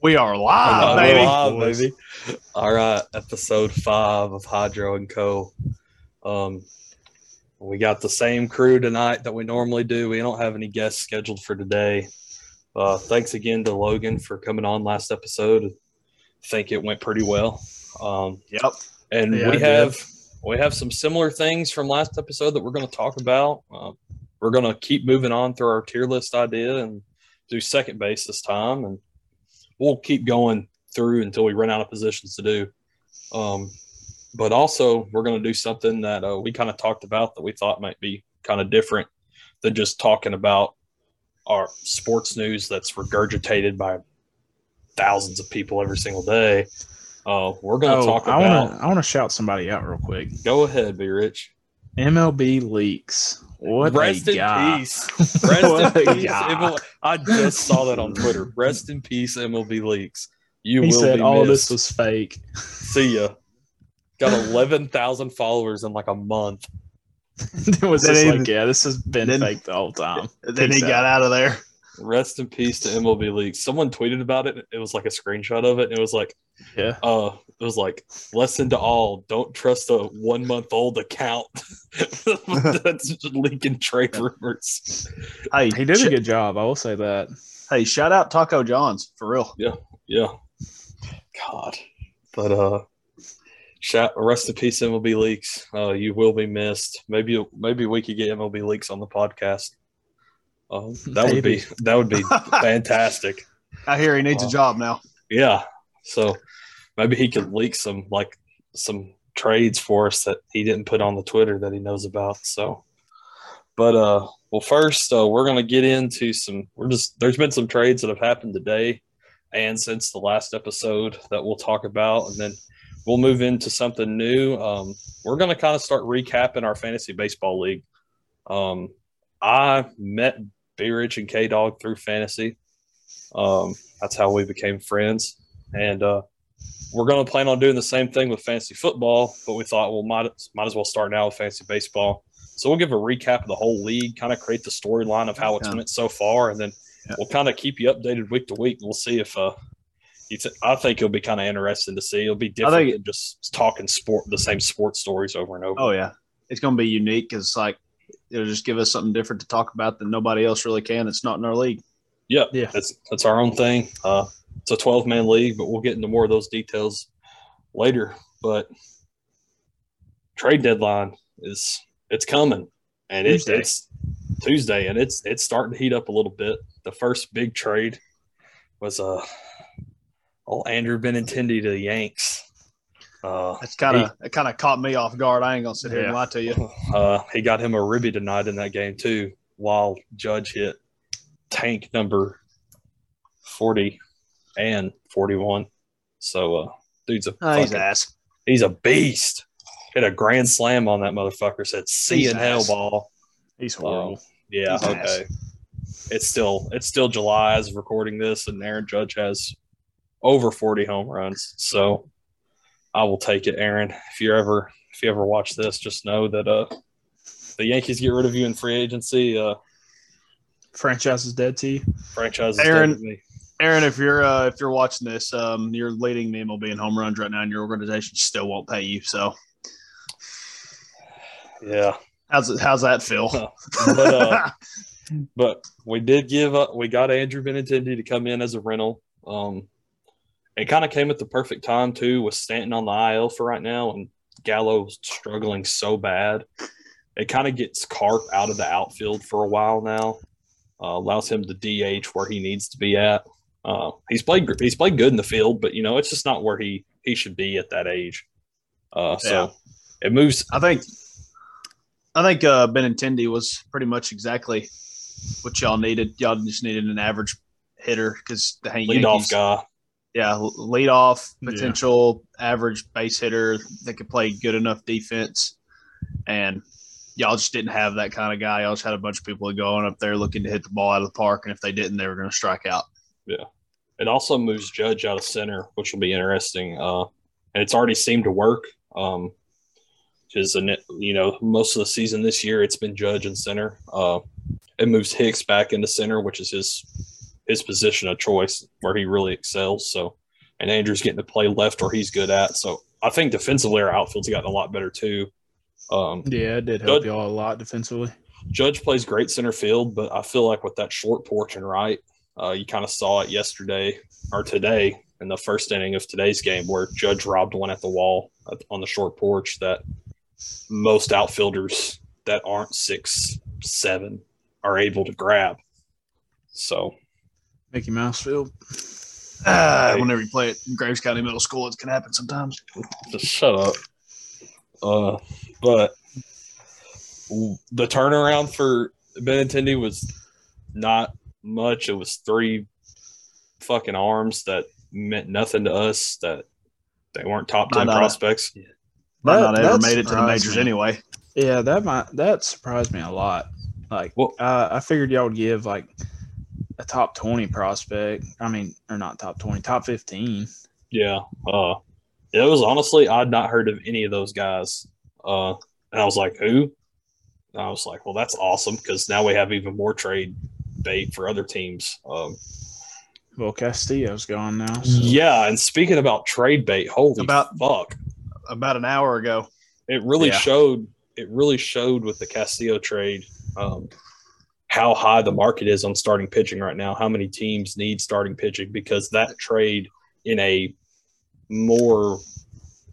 We're live. We are live, We're baby. live, baby. All right, episode five of Hydro and Co. Um, we got the same crew tonight that we normally do. We don't have any guests scheduled for today. Uh, thanks again to Logan for coming on last episode. I think it went pretty well. Um, Yep. and Yeah, we it did. have we have some similar things from last episode that we're going to talk about. Uh, we're going to keep moving on through our tier list idea and do second base this time, and we'll keep going through until we run out of positions to do. Um, but also, we're going to do something that uh, we kind of talked about that we thought might be kind of different than just talking about our sports news that's regurgitated by thousands of people every single day. Uh, we're going to Oh, talk I about. I want to shout somebody out real quick. Go ahead, be rich. MLB leaks. What Rest a in guy. peace. Rest What in peace. guy. MLB. I just saw that on Twitter. Rest in peace, MLB leaks. You He will said be all missed. this was fake. See ya. Got eleven thousand followers in like a month. it was just he- like, yeah, this has been then- fake the whole time. Then he Peace got out of there. Rest in peace to MLB leaks. Someone tweeted about it. It was like a screenshot of it. And it was like, Yeah. uh, it was like lesson to all: don't trust a one month old account that's just leaking trade rumors. Hey, He did sh- a good job. I will say that. Hey, shout out Taco John's for real. Yeah. Yeah. God. But uh shout rest in peace MLB leaks. Uh you will be missed. Maybe maybe we could get MLB leaks on the podcast. Um that would be that would be fantastic. I hear he needs Wow. a job now. Yeah. So maybe he could leak some like some trades for us that he didn't put on the Twitter that he knows about. So but uh well first uh we're gonna get into some we're just there's been some trades that have happened today and since the last episode that we'll talk about and then we'll move into something new. Um we're gonna kind of start recapping our fantasy baseball league. Um I met B Rich and K Dog through fantasy. Um that's how we became friends and uh, we're going to plan on doing the same thing with fantasy football. But we thought, well, might might as well start now with fantasy baseball. So we'll give a recap of the whole league, kind of create the storyline of how it's Yeah. went so far, and then Yeah. we'll kind of keep you updated week to week. We'll see if uh, you th- I think it'll be kind of interesting to see. It'll be different think- than just talking sport, the same sports stories over and over. Oh yeah, it's gonna be unique because like it'll just give us something different to talk about that nobody else really can. It's not in our league. Yeah, Yeah. that's that's our own thing. Uh, it's a twelve man league, but we'll get into more of those details later. But trade deadline is it's coming, and it, Tuesday. it's Tuesday, and it's it's starting to heat up a little bit. The first big trade was uh, old Andrew Benintendi to the Yanks. Uh, That's kind of it. Kind of caught me off guard. I ain't gonna sit here and lie to you. Uh, he got him a ribby tonight in that game too, while Judge hit tank number forty and forty one. So uh, dude's a Oh, he's ass. he's a beast. Hit a grand slam on that motherfucker. Said "See He's in hell, ball." He's horrible. Um, yeah, He's ass. okay. It's still it's still July as of recording this, and Aaron Judge has over forty home runs. So I will take it, Aaron. If you ever if you ever watch this, just know that uh the Yankees get rid of you in free agency. Uh, Franchise is dead to you. franchise is Aaron- dead to me. Aaron, if you're uh, if you're watching this, um, you're leading the MLB in home runs right now, and your organization still won't pay you. So Yeah, how's it, how's that feel? but uh, but we did give up. We got Andrew Benintendi to come in as a rental. Um, it kind of came at the perfect time too, with Stanton on the IL for right now, and Gallo's struggling so bad. It kind of gets Carp out of the outfield for a while now. Uh, allows him to DH where he needs to be at. Uh, he's played he's played good in the field, but you know it's just not where he he should be at that age. Uh, so Yeah. it moves. I think I think uh, Benintendi was pretty much exactly what y'all needed. Y'all just needed an average hitter because the Yan- Leadoff Yankees, guy. yeah, lead off Yeah. potential average base hitter that could play good enough defense, and y'all just didn't have that kind of guy. Y'all just had a bunch of people going up there looking to hit the ball out of the park, and if they didn't, they were going to strike out. It also moves Judge out of center, which will be interesting. Uh, and it's already seemed to work. Um, because you know most of the season this year it's been Judge in center. Uh, it moves Hicks back into center, which is his his position of choice where he really excels. So, and Andrew's getting to play left where he's good at. So, I think defensively our outfield's gotten a lot better too. Um, Yeah, it did help Good. y'all a lot defensively. Judge plays great center field, but I feel like with that short porch and right, uh, you kind of saw it yesterday or today in the first inning of today's game where Judge robbed one at the wall at- on the short porch that most outfielders that aren't six seven are able to grab. So Mickey Mouse Field. Ah, Hey. whenever you play it in Graves County Middle School, it can happen sometimes. just shut up. Uh, but the turnaround for Benintendi was not much. It was three fucking arms that meant nothing to us. That they weren't top ten not- prospects. Might That- not ever made it to the majors me. anyway. Yeah, that might that surprised me a lot. Like, Well- uh, I figured y'all would give like a top twenty prospect. I mean, or not top twenty, top fifteen. Yeah. Uh, it was honestly I'd not heard of any of those guys. Uh, and I was like, who? And I was like, well, that's awesome because now we have even more trade bait for other teams. Um, Well, Castillo's gone now. So. Yeah, and speaking about trade bait, holy About- fuck. About an hour ago, It really Yeah. showed it really showed with the Castillo trade um, how high the market is on starting pitching right now, how many teams need starting pitching because that trade in a more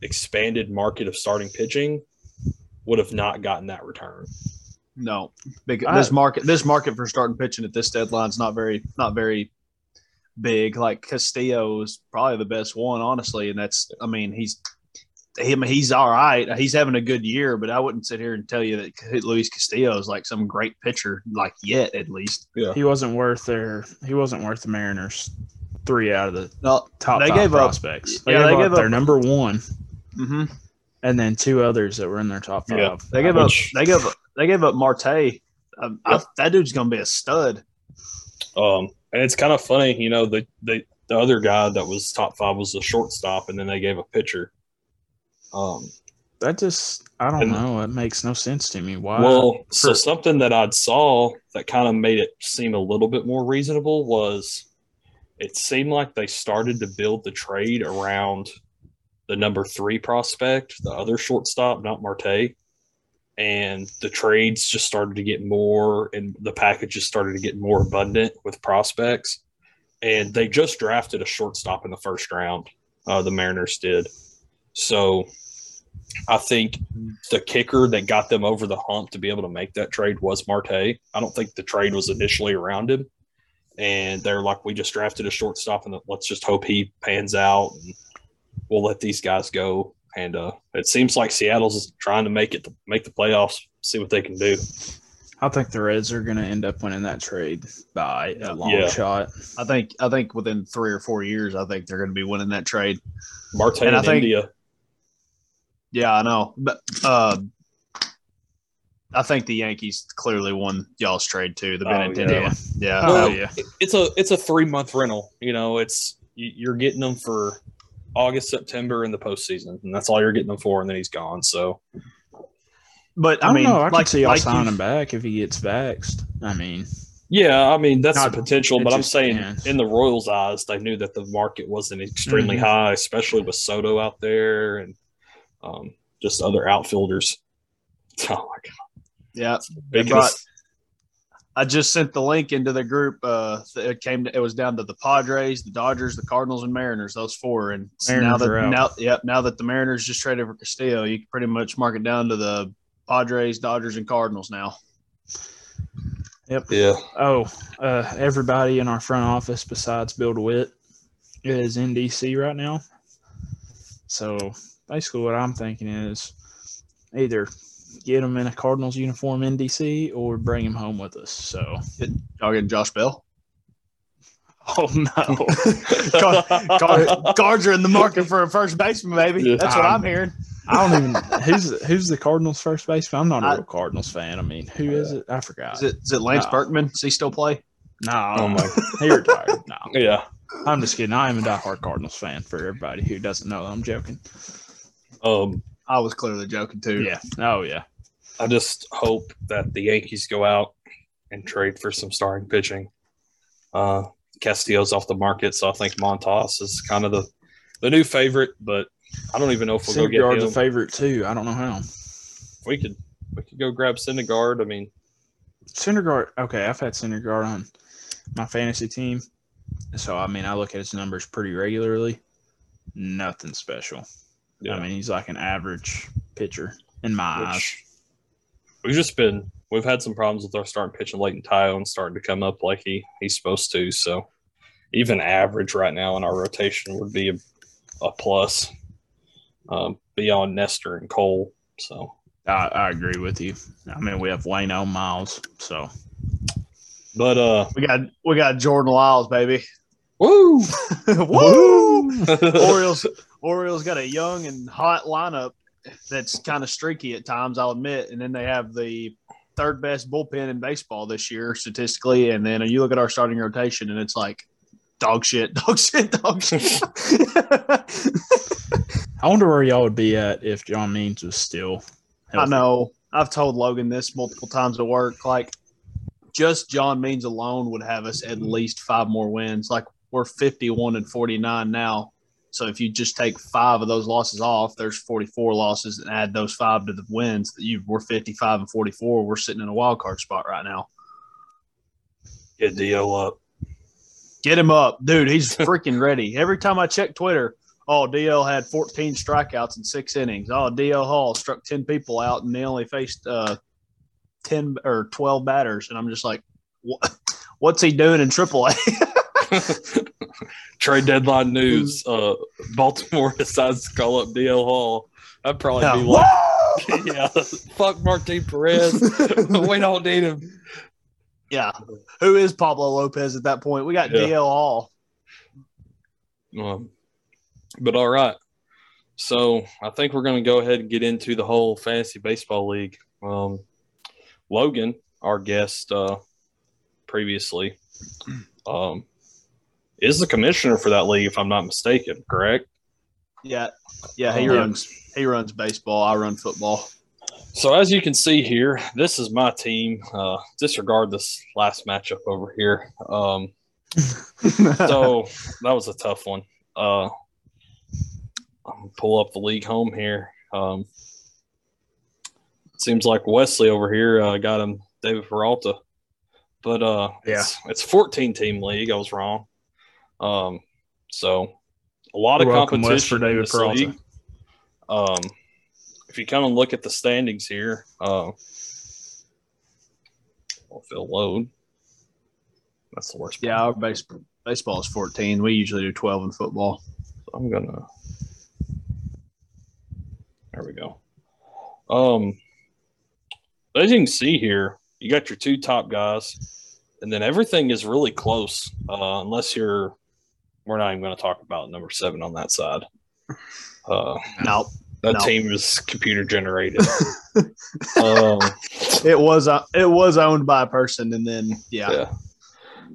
expanded market of starting pitching would have not gotten that return. No, big. I- this market, this market for starting pitching at this deadline is not very, not very big. Like Castillo is probably the best one, honestly, and that's. I mean, he's him. He's all right. He's having a good year, but I wouldn't sit here and tell you that Luis Castillo is like some great pitcher, like yet at least. Yeah. He wasn't worth their. He wasn't worth the Mariners. Three out of the No, top They five gave up- They yeah, gave they up gave their up- number one, mm-hmm. and then two others that were in their top five. Yeah. They gave Which- up. They gave up. They gave up Marte. Um, I- that dude's gonna be a stud. Um, and it's kind of funny, you know, the, the the other guy that was top five was the shortstop, and then they gave a pitcher. Um, That just, I don't And- know. It makes no sense to me. Why? Well, so for- something that I'd saw that kind of made it seem a little bit more reasonable was it seemed like they started to build the trade around the number three prospect, the other shortstop, not Marte. And the trades just started to get more, and the packages started to get more abundant with prospects. And they just drafted a shortstop in the first round. Uh, the Mariners did. So I think the kicker that got them over the hump to be able to make that trade was Marte. I don't think the trade was initially around him. And they're like, we just drafted a shortstop and let's just hope he pans out and we'll let these guys go. And uh, it seems like Seattle's trying to make it to make the playoffs, see what they can do. I think the Reds are going to end up winning that trade by a long Yeah. shot. I think. I think within three or four years, I think they're going to be winning that trade. Marte And in I think- India. Yeah, I know, but uh, I think the Yankees clearly won y'all's trade too. The Oh, Benintendi yeah. one. Yeah, Oh, Well, yeah. It's a it's a three month rental. You know, it's you're getting them for August, September, and the postseason, and that's all you're getting them for. And then he's gone. So but I, I, don't mean, know. I like, can see y'all like signing him back if he gets vaxxed. I mean, Yeah, I mean that's Not- the potential, but I'm saying depends. in the Royals' eyes, they knew that the market wasn't extremely Mhm. high, especially with Soto out there and um, just other outfielders. Oh my god, Yeah, big brought- I just sent the link into the group. Uh, it came. To, it was down to the Padres, the Dodgers, the Cardinals, and Mariners. Those four. And now that now, yep, now that the Mariners just traded for Castillo, you can pretty much mark it down to the Padres, Dodgers, and Cardinals now. yep. yeah, Oh, uh, everybody in our front office besides Bill DeWitt is in DC right now. So basically, what I'm thinking is either get him in a Cardinals uniform in DC or bring him home with us. So, Y'all getting Josh Bell? oh no, Guard, guards are in the market for a first baseman, baby. Yeah. That's what Um, I'm hearing. I don't even who's who's the Cardinals first baseman. I'm not a I- real Cardinals fan. I mean, who is it? I forgot. Is it is it Lance No. Berkman? Does he still play? no, Oh my- he retired. No, yeah. I'm just kidding. I am a diehard Cardinals fan. For everybody who doesn't know, I'm joking. Um, I was clearly joking too. Yeah. Oh yeah. I just hope that the Yankees go out and trade for some starting pitching. Uh, Castillo's off the market, so I think Montas is kind of the the new favorite. But I don't even know if we'll go get Syndergaard's him. a favorite too. I don't know how. we could we could go grab Syndergaard. I mean, Syndergaard. Okay, I've had Syndergaard on my fantasy team, so I mean I look at his numbers pretty regularly. Nothing special. Yeah. I mean he's like an average pitcher in my eyes. we've just been we've had some problems with our starting pitching late in Tayo and starting to come up like he he's supposed to. So even average right now in our rotation would be a, a plus um, beyond Nestor and Cole. So I, I agree with you. I mean we have Wayno Miles, so but uh We got we got Jordan Lyles, baby. woo Woo! Orioles Orioles got a young and hot lineup that's kind of streaky at times, I'll admit. And then they have the third best bullpen in baseball this year statistically. And then you look at our starting rotation and it's like dog shit, dog shit, dog shit. I wonder where y'all would be at if John Means was still I know. I've told Logan this multiple times at work. Like, just John Means alone would have us at least five more wins. Like, we're 51 and 49 now. So if you just take five of those losses off, there's 44 losses, and add those five to the wins. You we're 55 and 44. We're sitting in a wild card spot right now. get DL up. Get him up, dude. He's freaking ready. Every time I check Twitter, oh, DL had 14 strikeouts in six innings. Oh, DL Hall struck 10 people out and they only faced uh, 10 or 12 batters. And I'm just like, what, what's he doing in AAA? Trade deadline news. Uh, Baltimore decides to call up DL Hall. I'd probably be like, yeah, fuck Martin Perez. we don't need him. yeah. Who is Pablo Lopez at that point? We got Yeah. DL Hall. Um, but all right. So I think we're going to go ahead and get into the whole fantasy baseball league. Um, Logan, our guest uh, previously, um, is the commissioner for that league, if I'm not mistaken. Correct. Yeah. Yeah. He Yeah. runs, he runs baseball. I run football. So as you can see here, this is my team. Uh, disregard this last matchup over here. Um, so that was a tough one. Uh, I'm pull up the league home here. Um, seems like Wesley over here uh, got him David Peralta, but uh, it's, it's a 14 team league. I was wrong. Um, so a lot of You're welcome, competition Wes, for in David Peralta. league. Um, if you come and look at the standings here, uh, I'll fill load. That's the worst. yeah. Our base, baseball is 14. We usually do 12 in football. So I'm gonna. There we go. Um, as you can see here, you got your two top guys, and then everything is really close. Uh, unless you're, we're not even going to talk about number seven on that side. Uh, No, that No. team is computer generated. um, it was, uh, it was owned by a person. And then, yeah. yeah.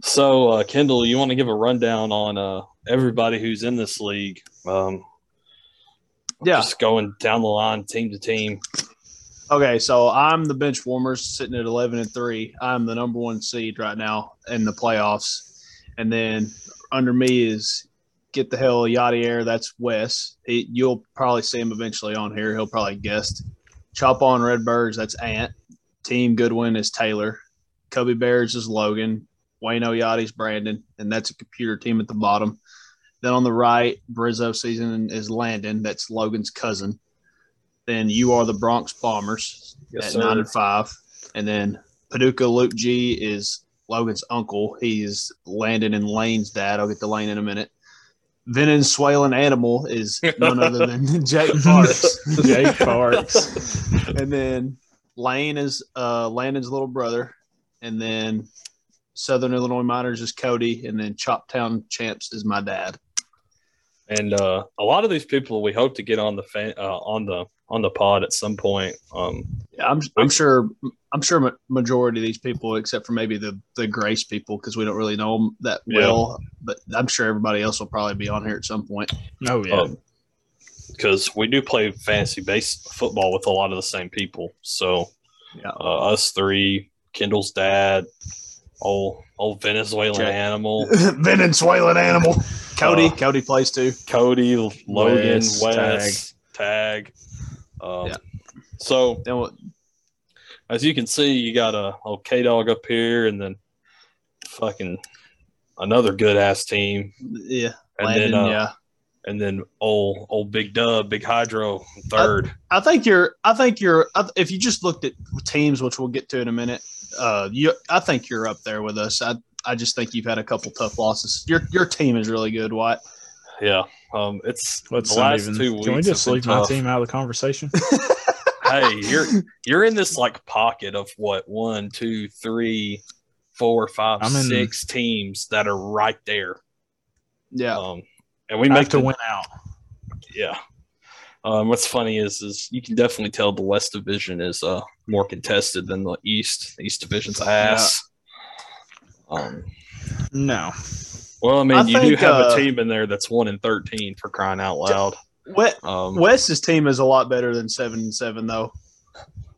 So, uh, Kendall, you want to give a rundown on uh, everybody who's in this league? Um, Yeah. Just going down the line, team to team. Okay, so I'm the bench warmers sitting at 11 and 3. I'm the number one seed right now in the playoffs. And then under me is Get the Hell Yadier. That's Wes. He, you'll probably see him eventually on here. He'll probably guest. Chop on Redbirds. That's Ant. Team Goodwin is Taylor. Cubby Bears is Logan. Wayne Yachty's Brandon. And that's a computer team at the bottom. Then on the right, Brizzo season is Landon. That's Logan's cousin. Then you are the Bronx Bombers Yes, at nine and five, and then Paducah Luke G is Logan's uncle. He's Landon and Lane's dad. I'll get to Lane in a minute. Venezuelan animal is none other than Jake Parks. Jake Parks. and then Lane is uh, Landon's little brother, and then Southern Illinois Miners is Cody, and then Choptown Champs is my dad. And uh, a lot of these people we hope to get on the fan, uh, on the on the pod at some point. Um, Yeah, I'm, I'm sure. I'm sure majority of these people, except for maybe the the Grace people, because we don't really know them that Yeah. well. But I'm sure everybody else will probably be on here at some point. Oh yeah. because we do play fantasy based football with a lot of the same people. So Yeah. uh, us three, Kendall's dad, Old old Venezuelan Jack- animal. Venezuelan animal. Cody. Uh, Cody plays too. Cody, Logan, Wes, Wes, Tag. Um, Yeah. So as you can see, you got a old K Dog up here, and then fucking another good ass team, Yeah. and Landon, then uh, yeah. and then old old Big Dub, Big Hydro third. I think you're. I think you're. If you just looked at teams, which we'll get to in a minute, uh, you. I think you're up there with us. I. I just think you've had a couple tough losses. Your your team is really good, White. Yeah, um, it's Let's the last even. two weeks. Can we just have been leave my team out of the conversation? hey, you're you're in this like pocket of what one, two, three, four, five, I'm in- teams that are right there. Yeah. Um, and we I make have to the- win out. yeah. Um, what's funny is is you can definitely tell the West Division is uh more contested than the East. The East Division's ass. Um, No, well, I mean, I you think, do have uh, a team in there that's one in thirteen for crying out loud. Wet, Um, Wes's team is a lot better than seven and seven, though.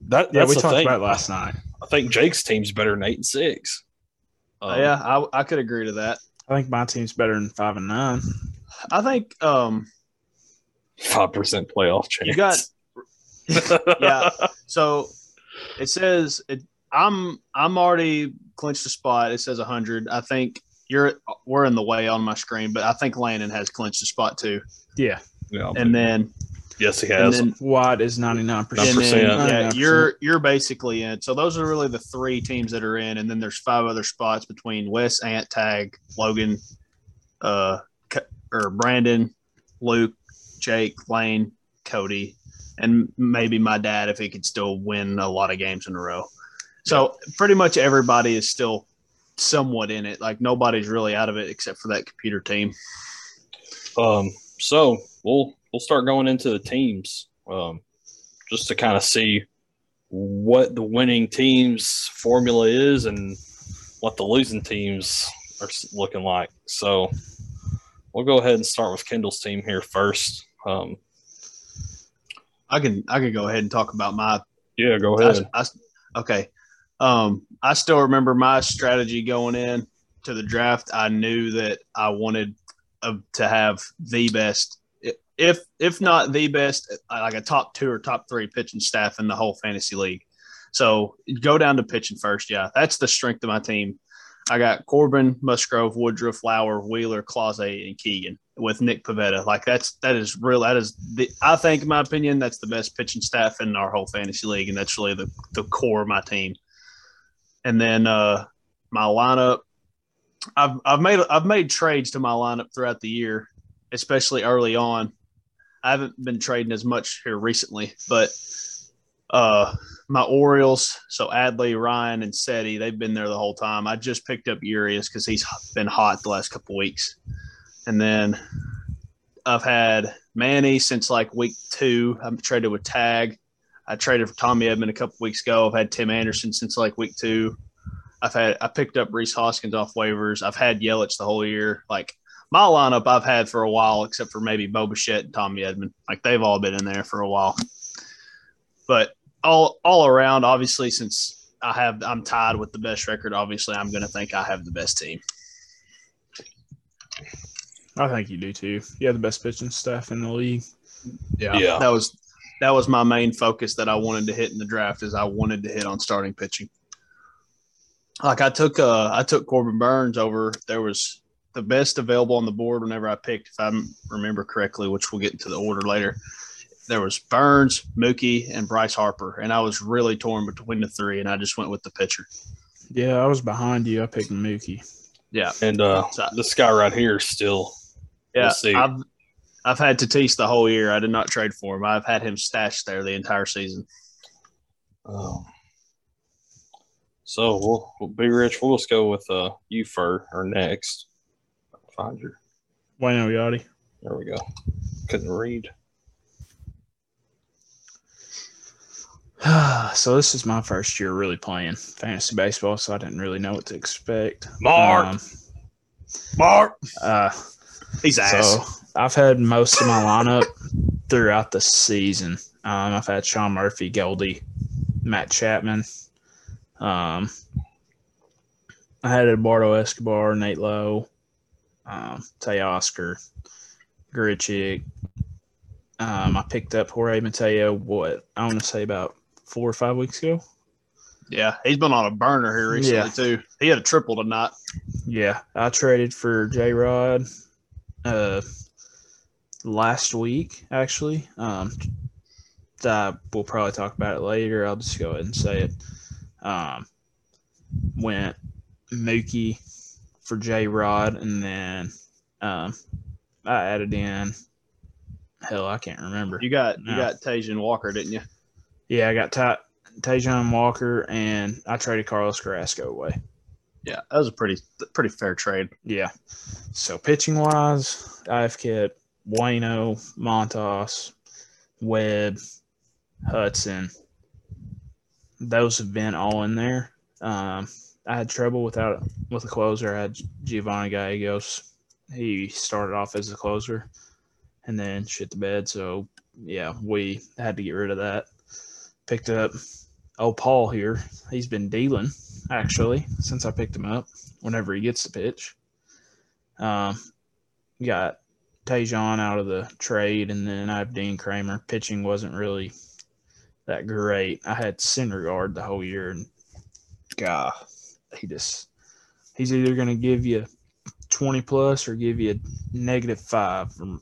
that, yeah, we talked thing. about last night. I think Jake's team's better than eight and six. Um, yeah, I, I could agree to that. I think my team's better than five and nine. I think um five percent playoff chance. you got yeah. So it says it. I'm I'm already clinched a spot. It says 100. I think you're we're in the way on my screen, but I think Landon has clinched the spot too. Yeah, Yeah, And then yes, he has. and has. then White is ninety nine percent. yeah, you're you're basically in. So those are really the three teams that are in, and then there's five other spots between Wes, Ant, Tag, Logan, uh, or Brandon, Luke, Jake, Lane, Cody, and maybe my dad if he could still win a lot of games in a row. So pretty much everybody is still somewhat in it. Like nobody's really out of it except for that computer team. Um, so we'll we'll start going into the teams, um, just to kind of see what the winning teams formula is and what the losing teams are looking like. So we'll go ahead and start with Kendall's team here first. Um, I can I can go ahead and talk about my yeah, go I- ahead. I- okay. Um, I still remember my strategy going in to the draft. I knew that I wanted uh, to have the best, if if not the best, uh, like a top two or top three pitching staff in the whole fantasy league. So go down to pitching first. Yeah, that's the strength of my team. I got Corbin, Musgrove, Woodruff, Flower, Wheeler, Clause, and Keegan with Nick Pivetta. Like that's that is real. That is the I think, in my opinion, that's the best pitching staff in our whole fantasy league, and that's really the the core of my team. And then uh my lineup, I've I've made I've made trades to my lineup throughout the year, especially early on. I haven't been trading as much here recently, but uh my Orioles, so Adley, Ryan, and Seti, they've been there the whole time. I just picked up Urias because he's been hot the last couple weeks. And then I've had Manny since like week two. I'm traded with Tag. I traded for Tommy Edman a couple weeks ago. I've had Tim Anderson since like week two. I've had I picked up Rhys Hoskins off waivers. I've had Yelich the whole year. Like my lineup I've had for a while, except for maybe Bo Bichette and Tommy Edman. Like they've all been in there for a while. But all all around, obviously, since I have I'm tied with the best record, obviously I'm gonna think I have the best team. I think you do too. You have the best pitching staff in the league. Yeah. Yeah. That was that was my main focus that I wanted to hit in the draft is I wanted to hit on starting pitching. Like I took uh I took Corbin Burnes over there was the best available on the board whenever I picked, if I remember correctly, which we'll get into the order later. There was Burnes, Mookie, and Bryce Harper, and I was really torn between the three, and I just went with the pitcher. Yeah, I was behind you. I picked Mookie. Yeah, And uh, So- this guy right here is still yeah. We'll see. I've I've had Tatis the whole year. I did not trade for him. I've had him stashed there the entire season. Um, so we'll, we'll be rich. We'll just go with uh, you for or next. Find your. Wayno Yachty. There we go. Couldn't read. so this is my first year really playing fantasy baseball, so I didn't really know what to expect. Mark. Um, Mark, uh, he's ass. I've had most of my lineup throughout the season. Um, I've had Sean Murphy, Goldie, Matt Chapman, um, I had Eduardo Escobar, Nate Lowe, um, Tay Oscar, Grichuk. Um, I picked up Jorge Mateo, what, I want to say about four or five weeks ago. Yeah, he's been on a burner here recently Yeah. too. He had a triple tonight. Yeah, I traded for J Rod uh, last week, actually. Um, I, we'll probably talk about it later. I'll just go ahead and say it. Um, went Mookie for J Rod, and then um, I added in. Hell, I can't remember. You got you got Taijuan Walker, didn't you? Yeah, I got Ty, Taijuan Walker, and I traded Carlos Carrasco away. Yeah, that was a pretty pretty fair trade. Yeah. So pitching wise, I've kept Wayno, Montas, Webb, Hudson. Those have been all in there. Um, I had trouble without with a closer. I had Giovanni Gallegos. He started off as a closer and then shit the bed. So yeah, we had to get rid of that. Picked up oh Paul here. He's been dealing actually since I picked him up. Whenever he gets the pitch, um, got Taijuan out of the trade, and then I have Dean Kremer. Pitching wasn't really that great. I had Syndergaard the whole year, and God, he just he's either going to give you twenty plus or give you negative five or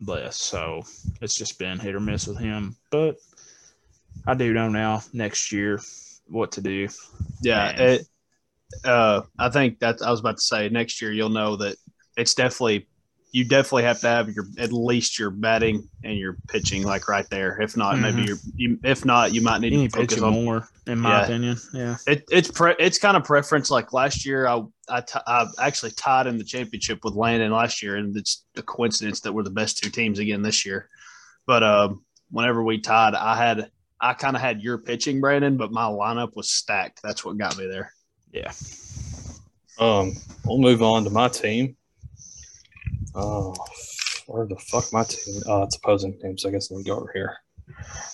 less. So it's just been hit or miss with him. But I do know now next year what to do. Yeah, it, uh, I think that I was about to say next year you'll know that it's definitely you definitely have to have your at least your batting and your pitching like right there. If not, maybe Mhm. you're you, if not you might need You to need focus on more, in my Yeah. opinion. Yeah. it, it's pre, it's kind of preference. Like last year, I I, t- I actually tied in the championship with Landon last year, and it's a coincidence that we're the best two teams again this year. But um, whenever we tied, I had I kind of had your pitching, Brandon, but my lineup was stacked. That's what got me there. Yeah. Um, we'll move on to my team. Oh, where the fuck my team? Oh, it's opposing teams. I guess let me go over here.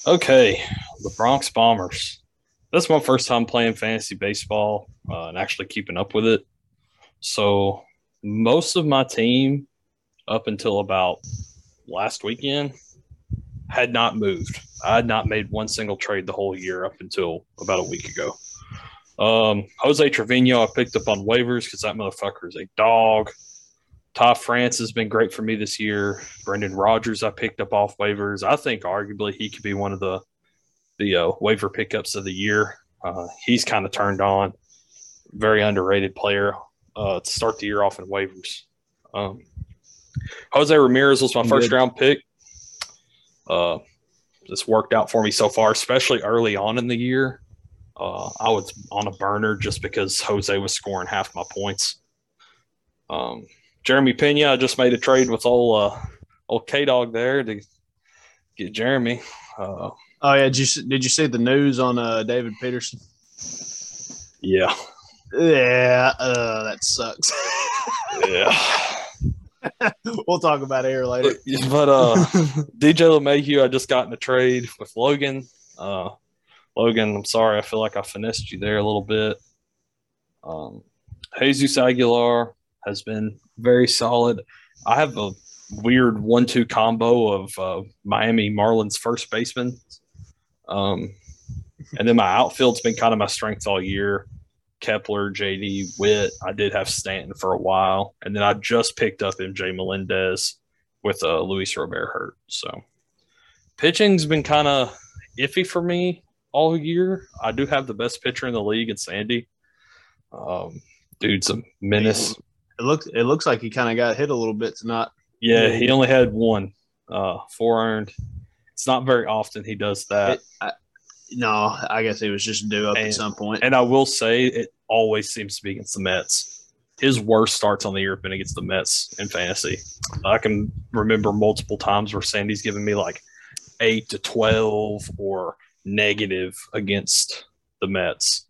Okay, the Bronx Bombers. This is my first time playing fantasy baseball uh, and actually keeping up with it. So most of my team, up until about last weekend, had not moved. I had not made one single trade the whole year up until about a week ago. Um, Jose Trevino, I picked up on waivers because that motherfucker is a dog. Ty France has been great for me this year. Brendan Rodgers, I picked up off waivers. I think arguably he could be one of the the uh, waiver pickups of the year. Uh, he's kind of turned on. Very underrated player uh, to start the year off in waivers. Um, Jose Ramirez was my first Good. round pick. Uh, this worked out for me so far, especially early on in the year. Uh, I was on a burner just because Jose was scoring half my points. Um, Jeremy Pena, I just made a trade with old uh, old K Dog there to get Jeremy. Uh, Oh yeah, did you did you see the news on uh, David Peterson? yeah, Yeah, uh, that sucks. yeah. we'll talk about it here later. but uh, DJ LeMahieu, I just got in a trade with Logan. Uh, Logan, I'm sorry, I feel like I finessed you there a little bit. Um, Jesus Aguilar has been very solid. I have a weird one-two combo of uh, Miami Marlins first baseman, um, and then my outfield's been kind of my strength all year. Kepler, JD, Witt. I did have Stanton for a while, and then I just picked up MJ Melendez with uh, Luis Robert hurt. So pitching's been kind of iffy for me all year. I do have the best pitcher in the league in Sandy. Um, dude's a menace. It looks it looks like he kind of got hit a little bit tonight. Yeah, he only had one, uh, four earned. It's not very often he does that. It- I- no, I guess he was just due up And- at some point. And I will say it always seems to be against the Mets. His worst starts on the year have been against the Mets in fantasy. I can remember multiple times where Sandy's given me like eight to twelve or negative against the Mets.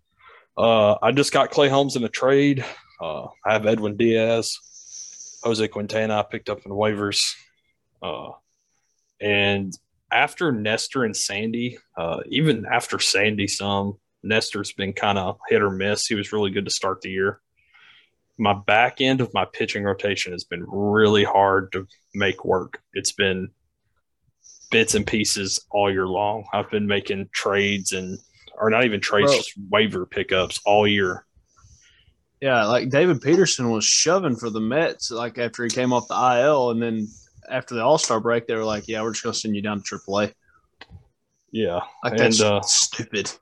Uh, I just got Clay Holmes in a trade. Uh, I have Edwin Diaz, Jose Quintana. I picked up in waivers, uh, and after Nestor and Sandy, uh, even after Sandy, some Nestor's been kind of hit or miss. He was really good to start the year. my back end of my pitching rotation has been really hard to make work. It's been bits and pieces all year long. I've been making trades and or not even trades, Bro. just waiver pickups all year. Yeah, like David Peterson was shoving for the Mets like after he came off the IL, and then after the All Star break, they were like, "Yeah, we're just gonna send you down to AAA." Yeah. Like And, that's uh, stupid.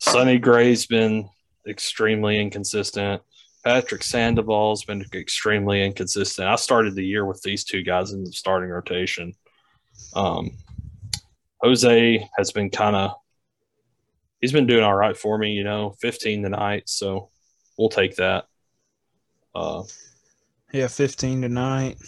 Sonny Gray's been extremely inconsistent. Patrick Sandoval's been extremely inconsistent. I started the year with these two guys in the starting rotation. Um, Jose has been kind of he's been doing all right for me, you know, 15 tonight, so we'll take that. Uh, Yeah, 15 tonight,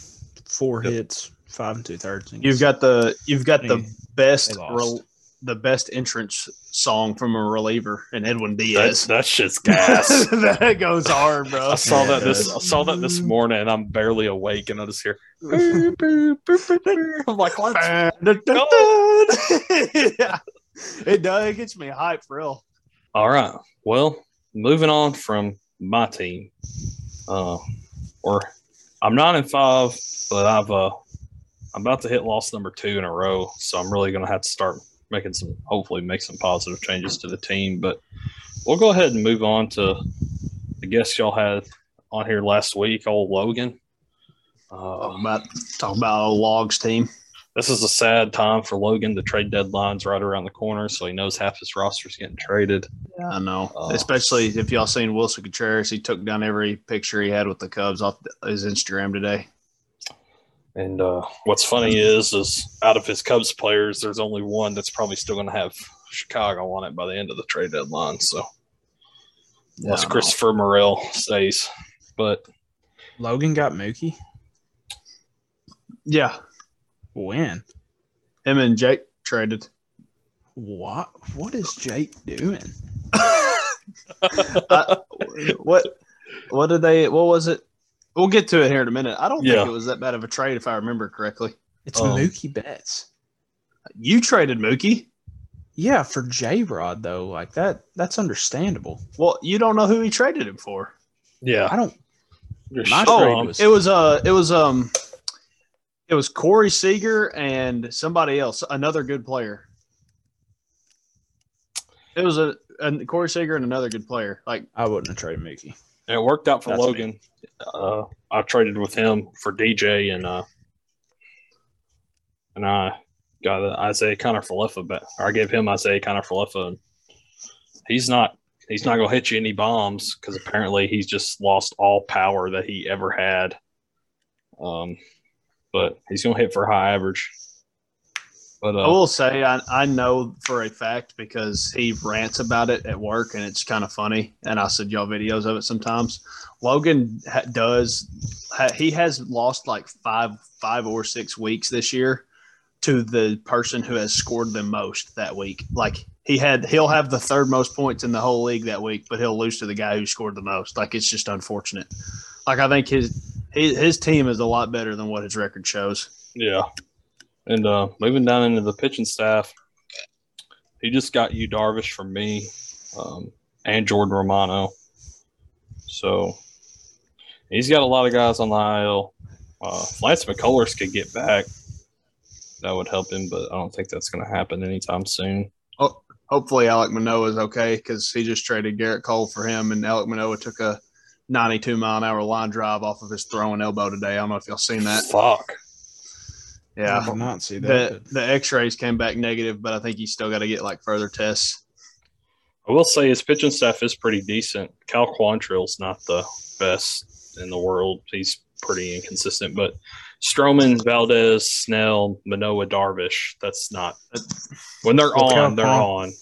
four Yep. hits, five and two thirds. You've got the you've got the best they lost. rel- the best entrance song from a reliever in Edwin that, Diaz. that shit's gas. that goes hard, bro. I saw Yeah, that this I saw that this morning and I'm barely awake and I just hear. I'm like, let's yeah. It does. It gets me hyped for real. All right. Well, moving on from my team, uh, or I'm nine and five, but I've uh, I'm about to hit loss number two in a row, so I'm really gonna have to start making some, hopefully, make some positive changes to the team. But we'll go ahead and move on to the guest y'all had on here last week, old Logan. Uh, Talking about talking about old logs team. This is a sad time for Logan. The trade deadline's right around the corner, so he knows half his roster's getting traded. Yeah, I know. Oh. Especially if y'all seen Willson Contreras, he took down every picture he had with the Cubs off his Instagram today. And uh, what's funny is, is out of his Cubs players, there's only one that's probably still going to have Chicago on it by the end of the trade deadline. So Yeah, unless Christopher Morel stays, but Logan got Mookie. Yeah, When? him and Jake traded. What? What is Jake doing? I- what? What did they? What was it? We'll get to it here in a minute. I don't Yeah. think it was that bad of a trade, if I remember correctly. It's Um, Mookie Betts. You traded Mookie. Yeah, for J Rod though, like that. That's understandable. Well, you don't know who he traded him for. yeah, I don't. you're My sure. trade Oh, was- it was uh, it was um, it was Corey Seager and somebody else, another good player. It was a, a Corey Seager and another good player. Like I wouldn't have traded Mookie. it worked out for That's. Logan. Uh, I traded with him for DJ and uh, and I got uh, Isiah Kiner-Falefa back. Or I gave him Isiah Kiner-Falefa, and he's not he's not gonna hit you any bombs because apparently he's just lost all power that he ever had. Um, but he's gonna hit for high average. But I uh, will say, I, I know for a fact because he rants about it at work, and it's kind of funny. And I send y'all videos of it sometimes. Logan ha- does ha- he has lost like five five or six weeks this year to the person who has scored the most that week. Like he had, he'll have the third most points in the whole league that week, but he'll lose to the guy who scored the most. Like it's just unfortunate. Like I think his his, his team is a lot better than what his record shows. Yeah. And uh, moving down into the pitching staff, he just got you Darvish from me um, and Jordan Romano. So he's got a lot of guys on the IL. Uh, if Lance McCullers could get back, that would help him, but I don't think that's going to happen anytime soon. Oh, hopefully Alek Manoah is okay because he just traded Gerrit Cole for him, and Alek Manoah took a 92 mile an hour line drive off of his throwing elbow today. I don't know if y'all seen that. Fuck. Yeah, I Yeah, did not see that. the the X rays came back negative, but I think he's still got to get like further tests. I will say his pitching staff is pretty decent. Cal Quantrill's not the best in the world. He's pretty inconsistent, but Stroman, Valdez, Snell, Manoah, Darvish, that's not when they're Well, Cal on, they're Quan- on.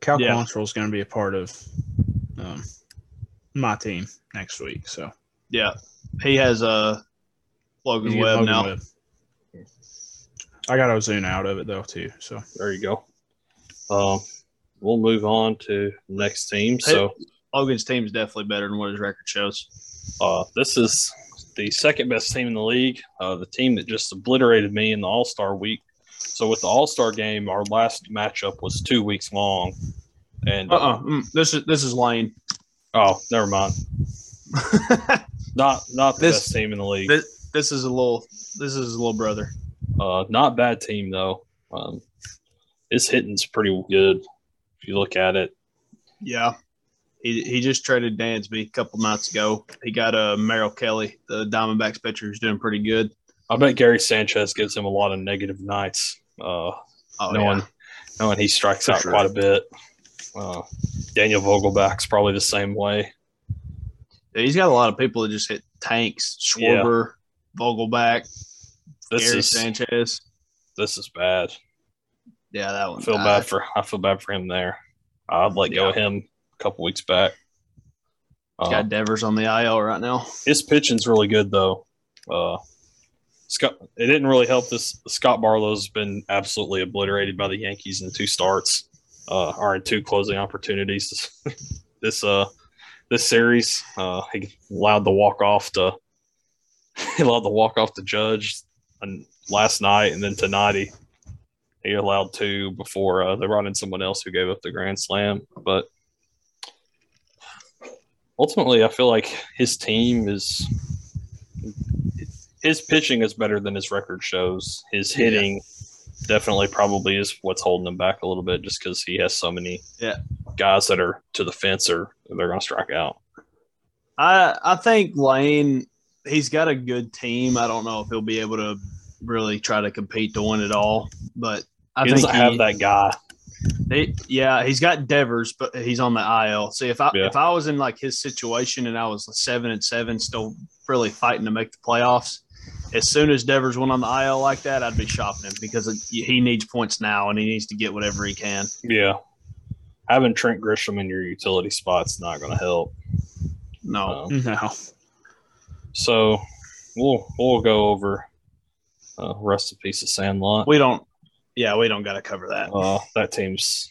Cal Yeah. Quantrill is going to be a part of um, my team next week. So Yeah, he has a uh, Logan He's Webb Logan now. Webb. I got Ozuna out of it though too. So There you go. Um, we'll move on to next team. So Logan's team is definitely better than what his record shows. uh, this is the second best team in the league. Uh, the team that just obliterated me in the All Star week. So with the All Star game, our last matchup was two weeks long, and Uh uh this is this is Lane. Oh, never mind. Not not the This- best team in the league. this, this is a little. This is a little brother. Uh, not bad team though. Um, his hitting's pretty good if you look at it. Yeah. He, he just traded Dansby a couple nights ago. He got a uh, Merrill Kelly, the Diamondbacks pitcher, who's doing pretty good. I bet Gary Sanchez gives him a lot of negative nights. Uh, Oh, knowing yeah. knowing he strikes For out sure. quite a bit. Uh, Daniel Vogelbach's probably the same way. Yeah, He's got a lot of people that just hit tanks. Schwarber, Vogelbach, This Gary is Sanchez. this is bad. Yeah, that I one. feel uh, bad for I feel bad for him there. I'd let go of him a couple weeks back. He's Uh, got Devers on the IL right now. his pitching's really good though. Uh, Scott, it didn't really help. This Scott Barlow's been absolutely obliterated by the Yankees in two starts, uh, or in two closing opportunities. this uh, this series, uh, he allowed the walk off to he allowed the walk off to Judge, and last night and then tonight he he allowed two before uh, they brought in someone else who gave up the grand slam, but ultimately, I feel like his team is his pitching is better than his record shows. His Yeah. Definitely probably is what's holding him back a little bit, just because he has so many Yeah. guys that are to the fence or they're going to strike out. I I think Lane he's got a good team. I don't know if he'll be able to really try to compete to win it all, but I he think doesn't have that guy. They, yeah, he's got Devers, but he's on the IL. See, if I Yeah. if I was in like his situation and I was seven and seven, still really fighting to make the playoffs, as soon as Devers went on the IL like that, I'd be shopping him because it, he needs points now and he needs to get whatever he can. Yeah, having Trent Grisham in your utility spot's not going to help. No, Um, No. so we'll we'll go over uh, rest in peace of Sandlot. we don't. Yeah, we don't got to cover that. Uh, that team's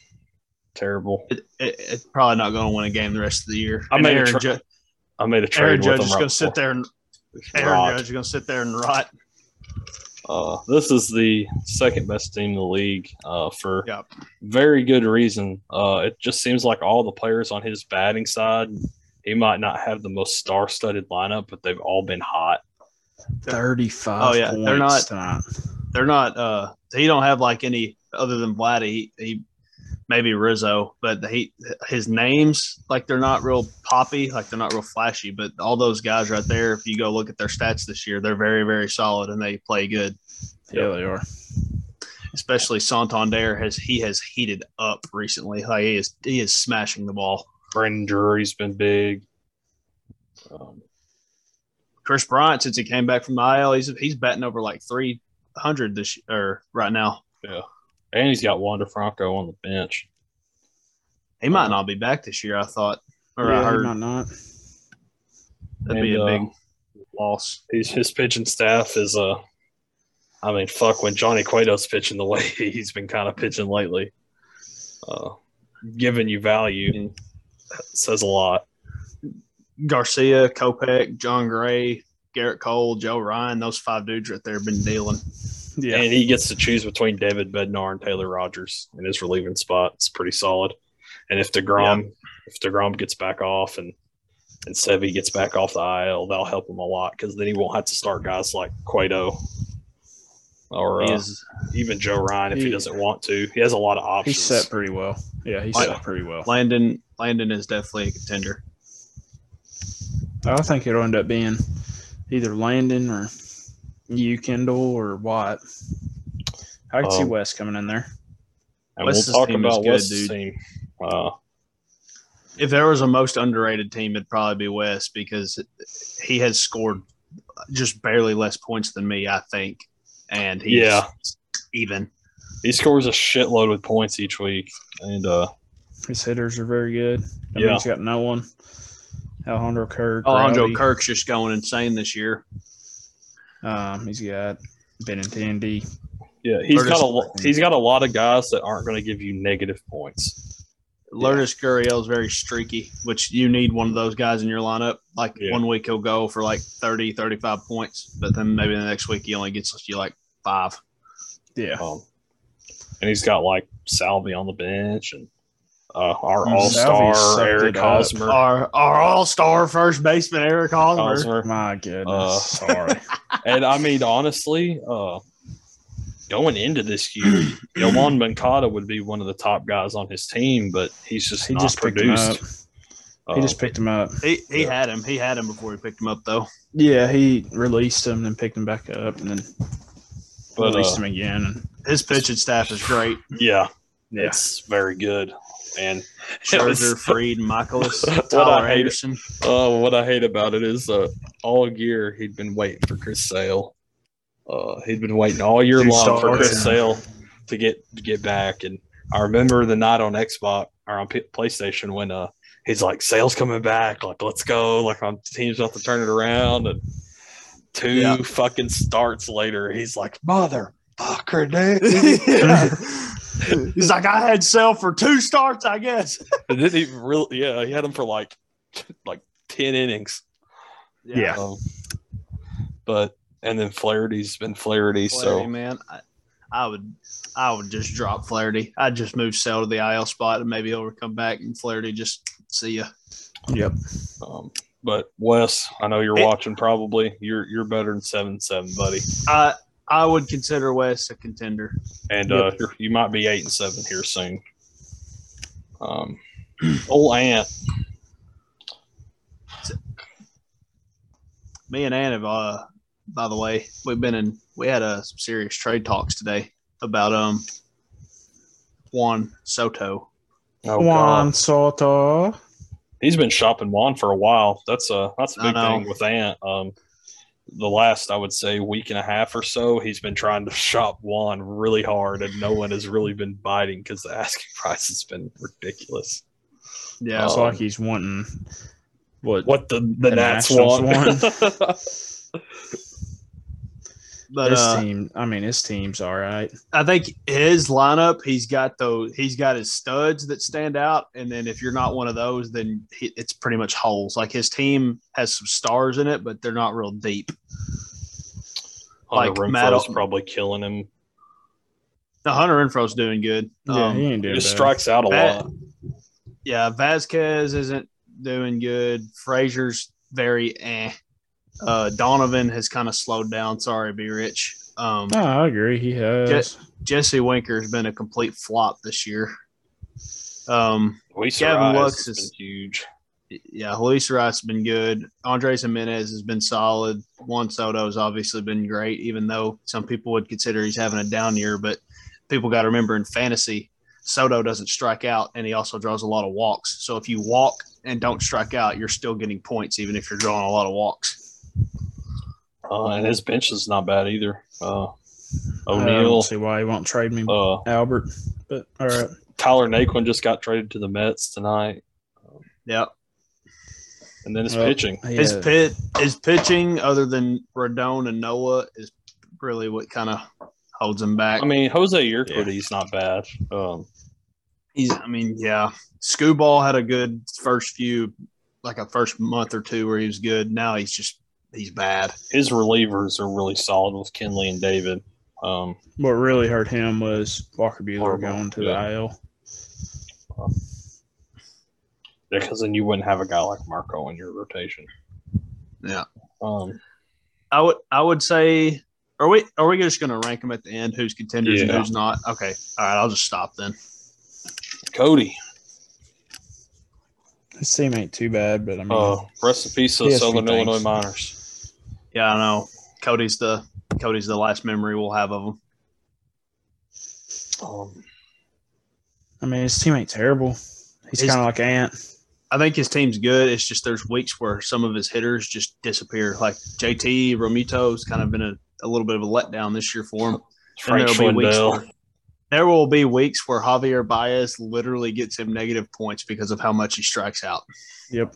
terrible. It, it, it's probably not going to win a game the rest of the year. I And made a Aaron, tra- Ju- I made a trade Aaron with Judge them is right going to sit there and Aaron Rot. Judge is going to sit there and rot. Uh, this is the second best team in the league uh, for Yep. very good reason. Uh, it just seems like all the players on his batting side, he might not have the most star-studded lineup, but they've all been hot. 35 Oh, yeah, they're not- tonight. they're not uh he don't have like any other than Vladdy. He, he maybe Rizzo, but he his names like they're not real poppy, like they're not real flashy. But all those guys right there, if you go look at their stats this year, they're very very solid and they play good. Yeah, they are. Especially Santander has he has heated up recently. Like he is he is smashing the ball. Brandon Drury's been big. Um, Kris Bryant since he came back from the IL, he's he's batting over like three hundred this or right now. And he's got Wander Franco on the bench. He might not be back this year. I thought, or yeah, I heard Not, not. that'd be And, a uh, big loss. His, his pitching staff is, uh, I mean, fuck, when Johnny Cueto's pitching the way he's been kind of pitching lately, uh, giving you value says a lot. Garcia, Kopech, Jon Gray, Gerrit Cole, Joe Ryan, those five dudes right there have been dealing. Yeah. And he gets to choose between David Bednar and Taylor Rogers in his relieving spot. It's pretty solid. And if DeGrom, if DeGrom gets back off and and Sevy gets back off the IL, that'll help him a lot because then he won't have to start guys like Cueto or uh, is, even Joe Ryan if he, He- doesn't want to. He has a lot of options. He's set pretty well. Yeah, he's set pretty well. Landon Landon is definitely a contender. I think it'll end up being either Landon or you, Kendall, or Watt. I can see Um, West coming in there. and West's we'll talk team is about good, West's dude. team. Uh, If there was a most underrated team, it'd probably be West because he has scored just barely less points than me, I think. And he's Yeah. even. he scores a shitload with points each week, and uh, His hitters are very good. I Yeah. mean, he's got no one. Alejandro Kirk. Alejandro Rowdy. Kirk's just going insane this year. Um, he's got Benintendi. yeah, he's Curtis- got a lo- he's got a lot of guys that aren't going to give you negative points. Lourdes Gurriel is very streaky, which you need one of those guys in your lineup. Like Yeah. one week he'll go for like 30, 35 points, but then maybe the next week he only gets you like five. Yeah. Um, and he's got like Salvi on the bench, and Uh, our all star Salvi sucked Eric it. Hosmer. Our our all star first baseman Eric Hosmer. Hosmer. My goodness. Uh, Sorry. And I mean, honestly, uh, going into this year, Yoan Moncada would be one of the top guys on his team, but he's just He not just picked him up. produced. He Uh, just picked him up. He he Yeah. had him. He had him before he picked him up though. Yeah, he released him and picked him back up and then but released uh, him again. And His pitching staff is great. yeah, yeah, it's very good. And Scherzer, Fried, Mikolas, Tyler hate- Anderson. Uh, what I hate about it is uh, all year he'd been waiting for Chris Sale. Uh, he'd been waiting all year Two long for. Chris Sale to get to get back. And I remember the night on Xbox or on P- PlayStation when uh he's like Sale's coming back, like let's go, like on teams about to turn it around. And two Yeah. fucking starts later, he's like "Mother." motherfucker, dude. He's like, I had Sale for two starts, I guess. and then he really, yeah, he had him for like like ten innings. Yeah. Um, but and then Flaherty's been Flaherty, Flaherty, so man, I, I would, I would just drop Flaherty. I'd just move Sale to the IL spot, and maybe he'll come back, and Flaherty just see ya. yep. um, but Wes, I know you're It- watching probably. You're you're better than seven seven, buddy. I, I would consider West a contender. And uh you're, you might be eight and seven here soon. Um old Ant, Me and Ann have, uh, by the way, we've been in. We had uh, some serious trade talks today about um Juan Soto. oh Juan God. Soto. He's been shopping Juan for a while. That's a that's a big thing with Ant. Um the last I would say week and a half or so, he's been trying to shop Juan really hard, and no one has really been biting because the asking price has been ridiculous. Yeah, It's Um, like he's wanting what? What the the, The Nats Nationals want? but his uh, team. I mean, his team's all right. I think his lineup, he's got those. He's got his studs that stand out, and then if you're not one of those, then he, it's pretty much holes. Like his team has some stars in it, but they're not real deep. Hunter Like Matt- Renfroe's probably killing him. The Hunter Renfroe's doing good. Yeah, Um, he ain't He doing just bad. strikes out a That- lot. yeah, Vasquez isn't doing good. Frazier's very eh. Uh, Donovan has kind of slowed down. Sorry, be rich. Um, No, I agree. He has. Jesse Winker has been a complete flop this year. Um, Luis Gavin Arias Lux has is- huge. yeah, Luis Rice has been good. Andres Gimenez has been solid. Juan Soto has obviously been great, even though some people would consider he's having a down year. But people got to remember in fantasy, Soto doesn't strike out, and he also draws a lot of walks. So if you walk and don't strike out, you're still getting points, even if you're drawing a lot of walks. Uh, and his bench is not bad either. Uh, I don't O'Neal, see why he won't trade me, uh, Albert. But all right. Tyler Naquin just got traded to the Mets tonight. Yep. And then his Well, pitching. his pit, his pitching, other than Rodon and Noah, is really what kind of holds him back. I mean, Jose Urquidy, Yeah. he's not bad. Um, He's, I mean, yeah. Skubal had a good first few, like a first month or two where he was good. Now he's just, he's bad. his relievers are really solid with Kinley and David. Um, What really hurt him was Walker Buehler Horrible. going to Yeah. the IL. because then you wouldn't have a guy like Marco in your rotation. Yeah. Um, I would, I would say, are we, are we just going to rank them at the end? Who's contenders and who's not? Okay. All right. I'll just stop then. Cody, This team ain't too bad, but I mean, uh, rest in peace to He the has a Southern. Illinois Miners. Yeah, I know. Cody's the, Cody's the last memory we'll have of him. Um, I mean, his team ain't terrible. He's kind of like Ant. I think his team's good. It's just there's weeks where some of his hitters just disappear. Like JT Realmuto's kind of been a, a little bit of a letdown this year for him. Frank there'll be weeks Schwindel. where- there will be weeks where Javier Baez literally gets him negative points because of how much he strikes out. Yep.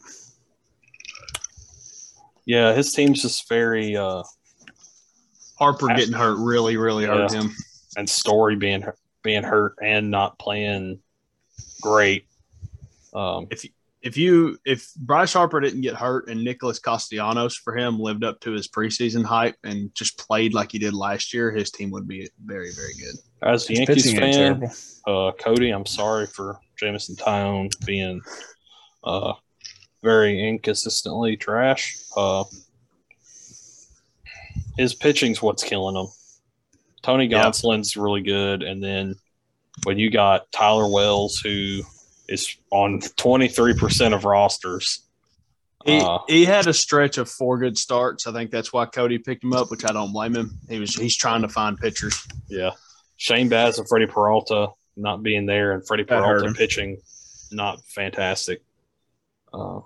Yeah, his team's just very uh, Harper Ash- getting hurt really, really hurt him. and Story being being hurt and not playing great. Um, If if you if Bryce Harper didn't get hurt and Nicholas Castellanos for him lived up to his preseason hype and just played like he did last year, his team would be very very good. As a Yankees fan, uh, Cody, I'm sorry for Jameson Taillon being uh, very inconsistently trash. Uh, his pitching's what's killing him. Tony Yeah. Gonsolin's really good, and then when you got Tyler Wells, who is on 23% of rosters. He, uh, he had a stretch of four good starts. I think that's why Cody picked him up, which I don't blame him. He was he's trying to find pitchers. Yeah. Shane Baz and Freddie Peralta not being there and Freddie Peralta pitching not fantastic. Uh,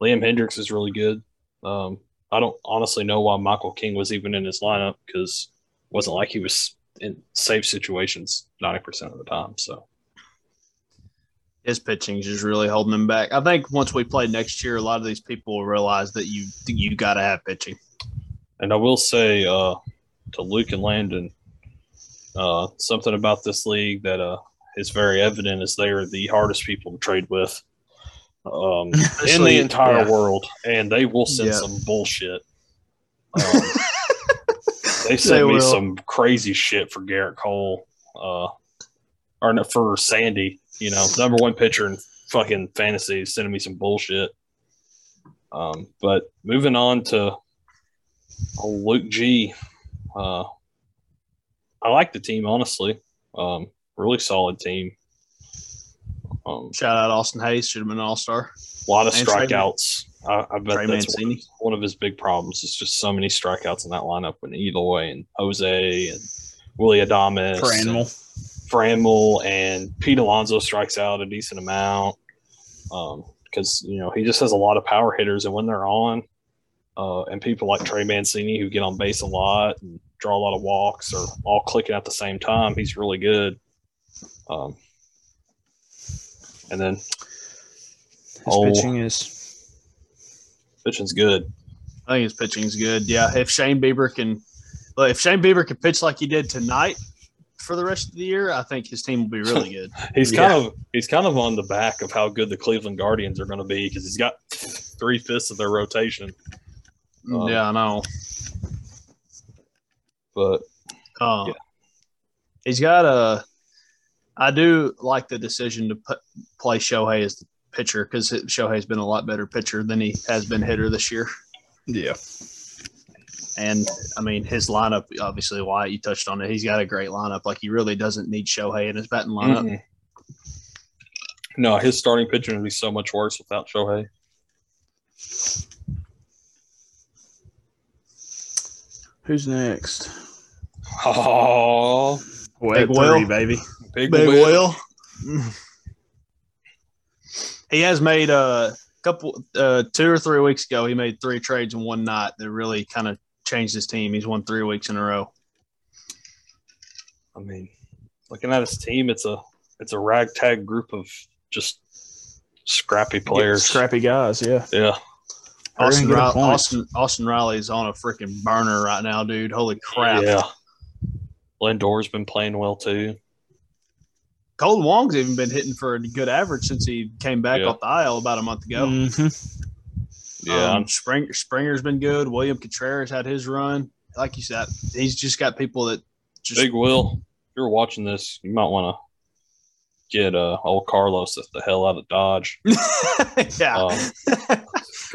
Liam Hendriks is really good. Um, I don't honestly know why Michael King was even in his lineup because it wasn't like he was in safe situations 90% of the time. So, His pitching is just really holding him back. I think once we play next year, a lot of these people will realize that you you got to have pitching. and I will say uh, to Luke and Landon, uh, something about this league that uh, is very evident is they are the hardest people to trade with um, in the entire yeah. world, and they will send Yeah. some bullshit. Um, they sent They me will. some crazy shit for Garrett Cole, uh, or no, for Sandy. You know, number one pitcher in fucking fantasy, sending me some bullshit. Um, but moving on to Luke G. Uh, I like the team honestly. Um, really solid team. Um, Shout out Austin Hays, should have been an all star. a lot of And strikeouts. I, I bet Trey that's one, Mancini. one of his big problems. Is just so many strikeouts in that lineup with Eloy and Jose and Willie Adames, For and and Pete Alonso strikes out a decent amount. Um, because you know he just has a lot of power hitters, and when they're on, uh, and people like Trey Mancini who get on base a lot and draw a lot of walks are all clicking at the same time, he's really good. Um, and then His Oh. pitching is pitching's good. I think his pitching's good. Yeah, if Shane Bieber can, well, if Shane Bieber can pitch like he did tonight for the rest of the year, I think his team will be really good. He's Yeah. kind of he's kind of on the back of how good the Cleveland Guardians are going to be because he's got three fifths of their rotation. Um, yeah, I know. But Um, Yeah. He's got a. I do like the decision to put, play Shohei as the pitcher because Shohei's been a lot better pitcher than he has been hitter this year. yeah. And I mean, his lineup, obviously, Wyatt, you touched on it. He's got a great lineup. Like, he really doesn't need Shohei in his batting lineup. Mm-mm. no, his starting pitching would be so much worse without Shohei. Who's next? Oh, Web Will. three, baby. Big, Big Will. Will. he has made a couple, uh, two or three weeks ago, he made three trades in one night that really kind of changed his team. He's won three weeks in a row. I mean, looking at his team, it's a it's a ragtag group of just scrappy players. Scrappy guys, yeah. Yeah, Austin, gonna get a Riley. Austin, Austin Riley's on a freaking burner right now, dude. Holy crap. yeah. Lindor's been playing well too. Kolten Wong's even been hitting for a good average since he came back Yeah. off the aisle about a month ago. Mhm. Yeah, Um, Spring, Springer's been good. William Contreras had his run. Like you said, he's just got people that just Big Will. If you're watching this, you might want to get uh, old Carlos the hell out of Dodge. yeah. Um,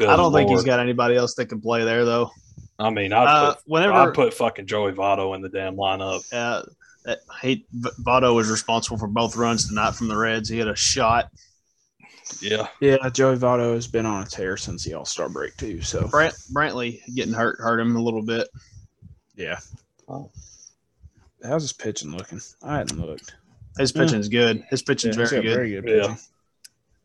I don't think he's got anybody else that can play there though. I mean, I'd Uh, put whenever I'd put fucking Joey Votto in the damn lineup. uh, that he Votto was responsible for both runs tonight from the Reds. He had a shot. Yeah, Yeah, Joey Votto has been on a tear since the All Star break too. So Brant Brantley getting hurt hurt him a little bit. yeah. Oh. How's his pitching looking? I hadn't looked. His Yeah. pitching's good. His pitching's Yeah, he's very got good. Very good Yeah.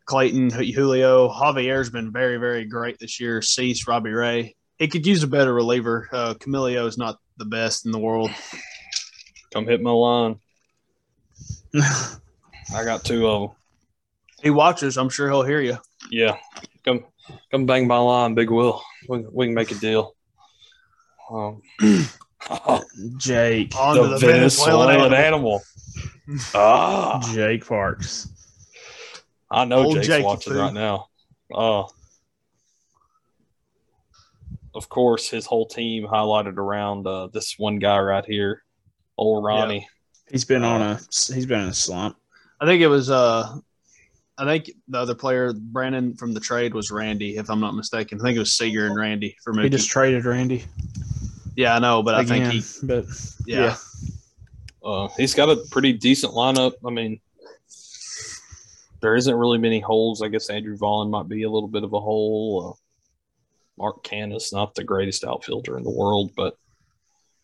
Clayton, Julio, Javier's been very, very great this year. Cease, Robbie Ray. He could use a better reliever. Uh, Camilio is not the best in the world. Come hit my line. I got two of them. He watches. I'm sure he'll hear you. Yeah, come come bang my line, Big Will. We, we can make a deal. Um, Jake. On to the, the Venezuelan, Venezuelan animal. animal. ah, Jake Parks. I know Old Jake's Jakey watching Poo. right now. Uh, of course, his whole team highlighted around uh, this one guy right here, old Ronnie. He's been on a he's been in a slump. I think it was uh I think the other player, Brandon from the trade, was Randy, if I'm not mistaken. I think it was Seager and Randy for me. He just traded Randy yeah, I know, but I think he but yeah. yeah. Uh, he's got a pretty decent lineup. I mean, there isn't really many holes. I guess Andrew Vaughn might be a little bit of a hole. Uh, Mark Canis, not the greatest outfielder in the world, but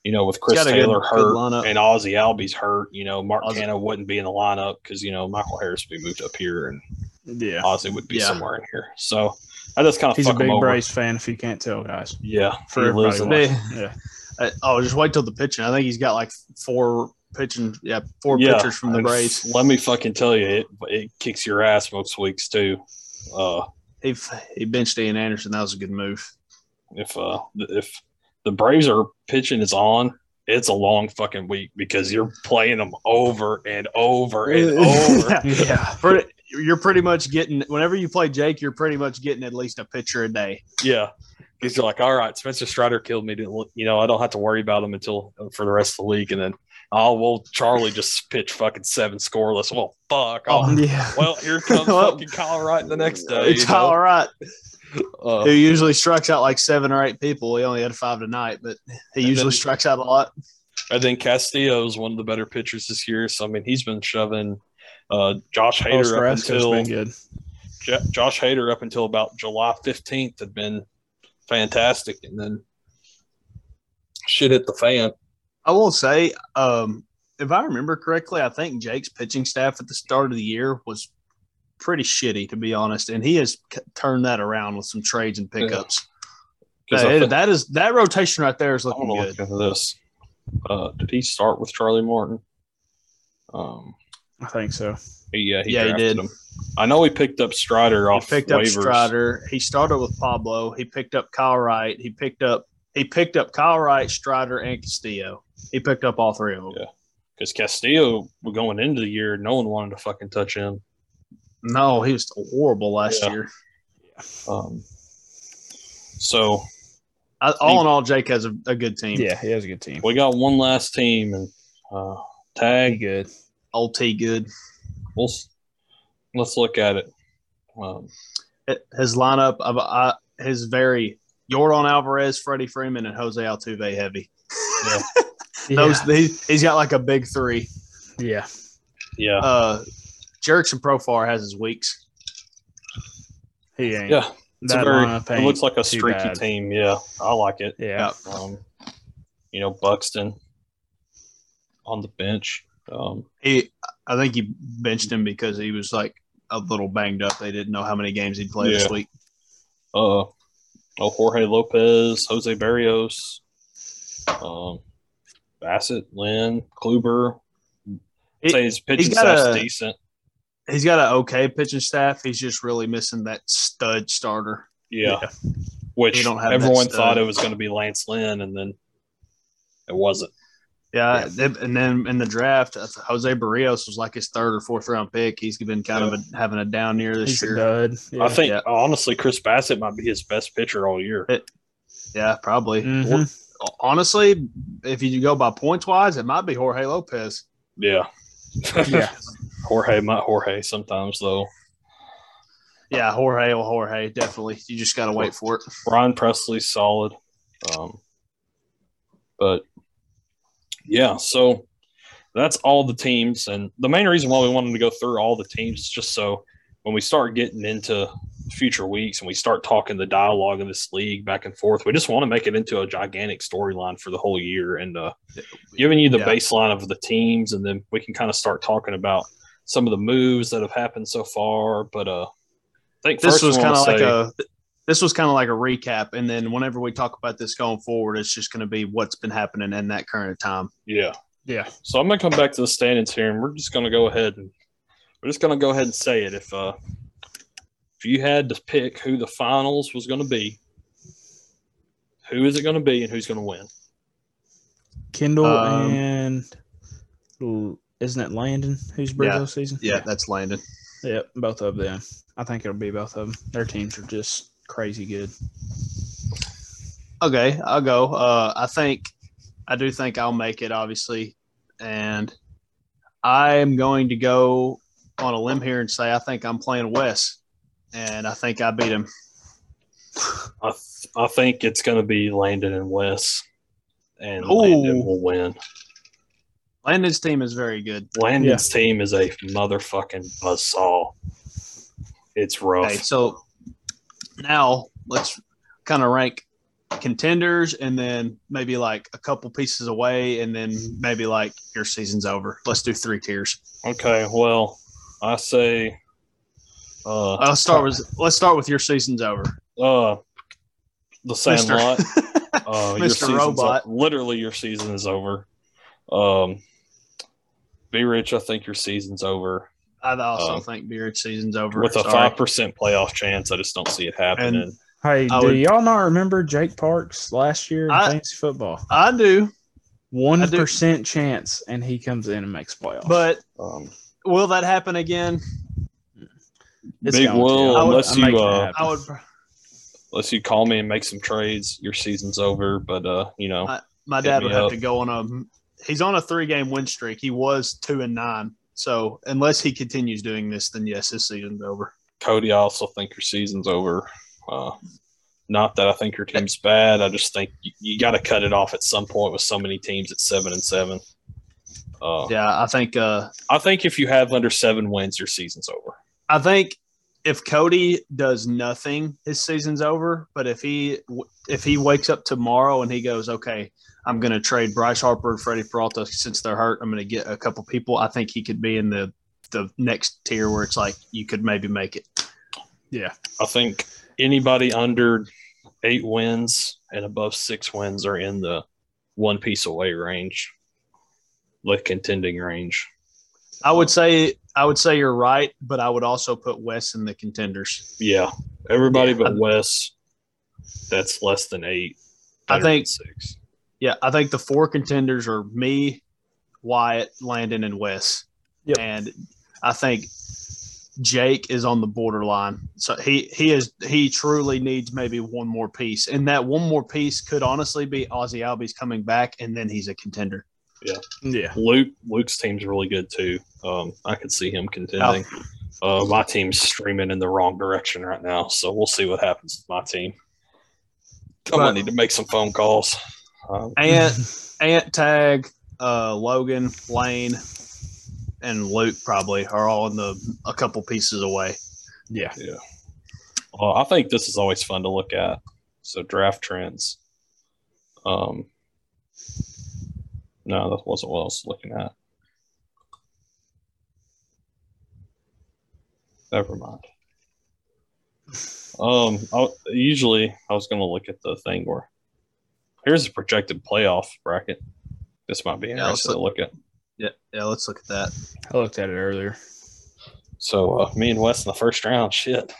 you know, with Chris got a Taylor good hurt lineup. and Ozzy Albies hurt, you know, Mark Ozzy- Canha wouldn't be in the lineup because you know Michael Harris would be moved up here and yeah. Ozzy would be Yeah. somewhere in here. So I just kind of He's a fuck him big over. Braves fan. If you can't tell, guys, Yeah, for he lives everybody. in watching. Yeah, Uh, oh, just wait till the pitching. I think he's got like four pitching, yeah, four yeah, pitchers from the and Braves. Let me fucking tell you, it it kicks your ass most weeks too. Uh, He he benched Ian Anderson. That was a good move. if uh if the Braves are pitching is on, it's a long fucking week because you're playing them over and over and over. yeah. For- you're pretty much getting whenever you play Jake, you're pretty much getting at least a pitcher a day. yeah. Because you're like, all right, Spencer Strider killed me. To, you know, I don't have to worry about him until uh, for the rest of the week. And then, oh, well, Charlie just pitched fucking seven scoreless. Well, fuck. Oh, yeah. well, here comes Well, fucking Kyle Wright the next day. It's you know? all right. Uh, Who usually strikes out like seven or eight people. He only had five tonight, but he usually then- strikes out a lot. And then Castillo is one of the better pitchers this year. So I mean, he's been shoving uh, Josh Oh, Hader up until been good. J- Josh Hader up until about July fifteenth had been fantastic, and then shit hit the fan. I will say, um, if I remember correctly, I think Jake's pitching staff at the start of the year was pretty shitty, to be honest, and he has c- turned that around with some trades and pickups. I That- think- that is that rotation right there is I looking want to good. look into this. Uh, did he start with Charlie Morton? Um, I think so. yeah, he Yeah, he did. him. I know he picked up Strider He off picked up waivers. Strider. He started with Pablo. He picked up Kyle Wright. He picked up he picked up Kyle Wright, Strider, and Castillo. He picked up all three of them. Yeah. because Castillo going into the year, no one wanted to fucking touch him. No, he was horrible last Yeah. year. Um, so I, all in all, Jake has a, a good team. Yeah, he has a good team. we got one last team, and uh, He tag. good. Old T good. We'll, let's look at it. Um, It- his lineup of uh, his very Yordan Alvarez, Freddie Freeman, and Jose Altuve heavy. Those he, he's got like a big three. yeah. yeah, Uh, Jurickson Profar has his weeks. He ain't. yeah. It's That very. It looks like a streaky bad. team. Yeah, I like it. Yeah. Um, you know, Buxton on the bench. Um, He, I think he benched him because he was like a little banged up. They didn't know how many games he'd play this week. uh, oh, Jorge Lopez, Jose Berrios, um, Bassitt, Lynn, Kluber. He- say his pitching got staff's a- decent. He's got an okay pitching staff. He's just really missing that stud starter. Yeah. Yeah. Which don't have everyone thought it was going to be Lance Lynn, and then it wasn't. Yeah, they- and then in the draft, uh, Jose Berrios was like his third or fourth round pick. He's been kind of a, having a down year this He's year. dud. Yeah. I think Yeah. honestly, Chris Bassitt might be his best pitcher all year. Yeah, probably. Mhm. Honestly, if you go by points wise, it might be Jorge Lopez. Yeah. Yeah. Jorge, my Jorge. Sometimes though, Yeah, Jorge or Jorge, definitely. You just got to wait for it. Ryan Pressly's solid. Um, but yeah, so that's all the teams, and the main reason why we wanted to go through all the teams is just so when we start getting into future weeks and we start talking the dialogue of this league back and forth, we just want to make it into a gigantic storyline for the whole year and uh, giving you the Yeah. baseline of the teams, and then we can kind of start talking about some of the moves that have happened so far. But uh, I think This was kind of like say- a this was kind of like a recap, and then whenever we talk about this going forward, it's just going to be what's been happening in that current time. yeah. Yeah. So I'm gonna come back to the standings here, and we're just gonna go ahead and we're just gonna go ahead and say it. If uh, if you had to pick who the finals was gonna be, who is it gonna be, and who's gonna win? Kendall Um, and isn't it Landon who's Brazil season? Yeah, that's Landon. Yep, both of them. I think it'll be both of them. Their teams are just crazy good. Okay, I'll go. Uh, I think I do think I'll make it, obviously, and I'm going to go on a limb here and say I think I'm playing Wes, and I think I beat him. I th- I think it's going to be Landon and Wes, and Ooh. Landon will win. Landon's team is very good. Landon's team is a motherfucking buzzsaw. It's rough. Okay, so now let's kind of rank contenders and then maybe like a couple pieces away and then maybe like your season's over. Let's do three tiers. Okay, well, I say, uh, I'll start with let's start with your season's over. uh, the Sandlot. Mr. Uh, your Mr. season's Robot. o- literally, your season is over. Um, be rich. I think your season's over I also Um, think Beard's season's over. with a five percent playoff chance. I just don't see it happening. Hey, I do would- y'all not remember Jake Parks last year in I- fantasy football? I do, One percent chance, and he comes in and makes playoffs. but um, will that happen again? It's Big. Will, I would- unless I'm you, uh. I would. unless you call me and make some trades, your season's over. But uh, you know, I- My dad would have up. to go on a. He's on a three-game win streak. He was two and nine. So unless he continues doing this, then yes, his season's over. Cody, I also think your season's over. Uh, not that I think your team's bad. I just think you, you got to cut it off at some point with so many teams at seven and seven. Uh, Yeah, I think. Uh, I think if you have under seven wins, your season's over. I think if Cody does nothing, his season's over. But if he if he wakes up tomorrow and he goes, okay, I'm going to trade Bryce Harper and Freddie Peralta since they're hurt. I'm going to get a couple people. I think he could be in the the next tier where it's like you could maybe make it. yeah, I think anybody under eight wins and above six wins are in the one piece away range, like contending range. I would say I would say you're right, but I would also put Wes in the contenders. Yeah, everybody Yeah. but Wes. That's less than eight. I think- six. Yeah, I think the four contenders are me, Wyatt, Landon, and Wes. Yep. And I think Jake is on the borderline. So he he is he truly needs maybe one more piece. And that one more piece could honestly be Ozzy Albies coming back and then he's a contender. yeah. Yeah. Luke Luke's team's really good too. Um, I could see him contending. Uh, my team's streaming in the wrong direction right now, so we'll see what happens with my team. I'm gonna need to make some phone calls. Um, Ant Ant Tag, uh, Logan, Lane, and Luke probably are all in the a couple pieces away. yeah. Yeah. Well, I think this is always fun to look at. So draft trends. Um, no, that wasn't what I was looking at. Never mind. Um, I, usually I was going to look at the thing where here's a projected playoff bracket. This might be Yeah, let's interesting to look at. Yeah, yeah. Let's look at that. I looked at it earlier. So uh, me and Wes in the first round, shit.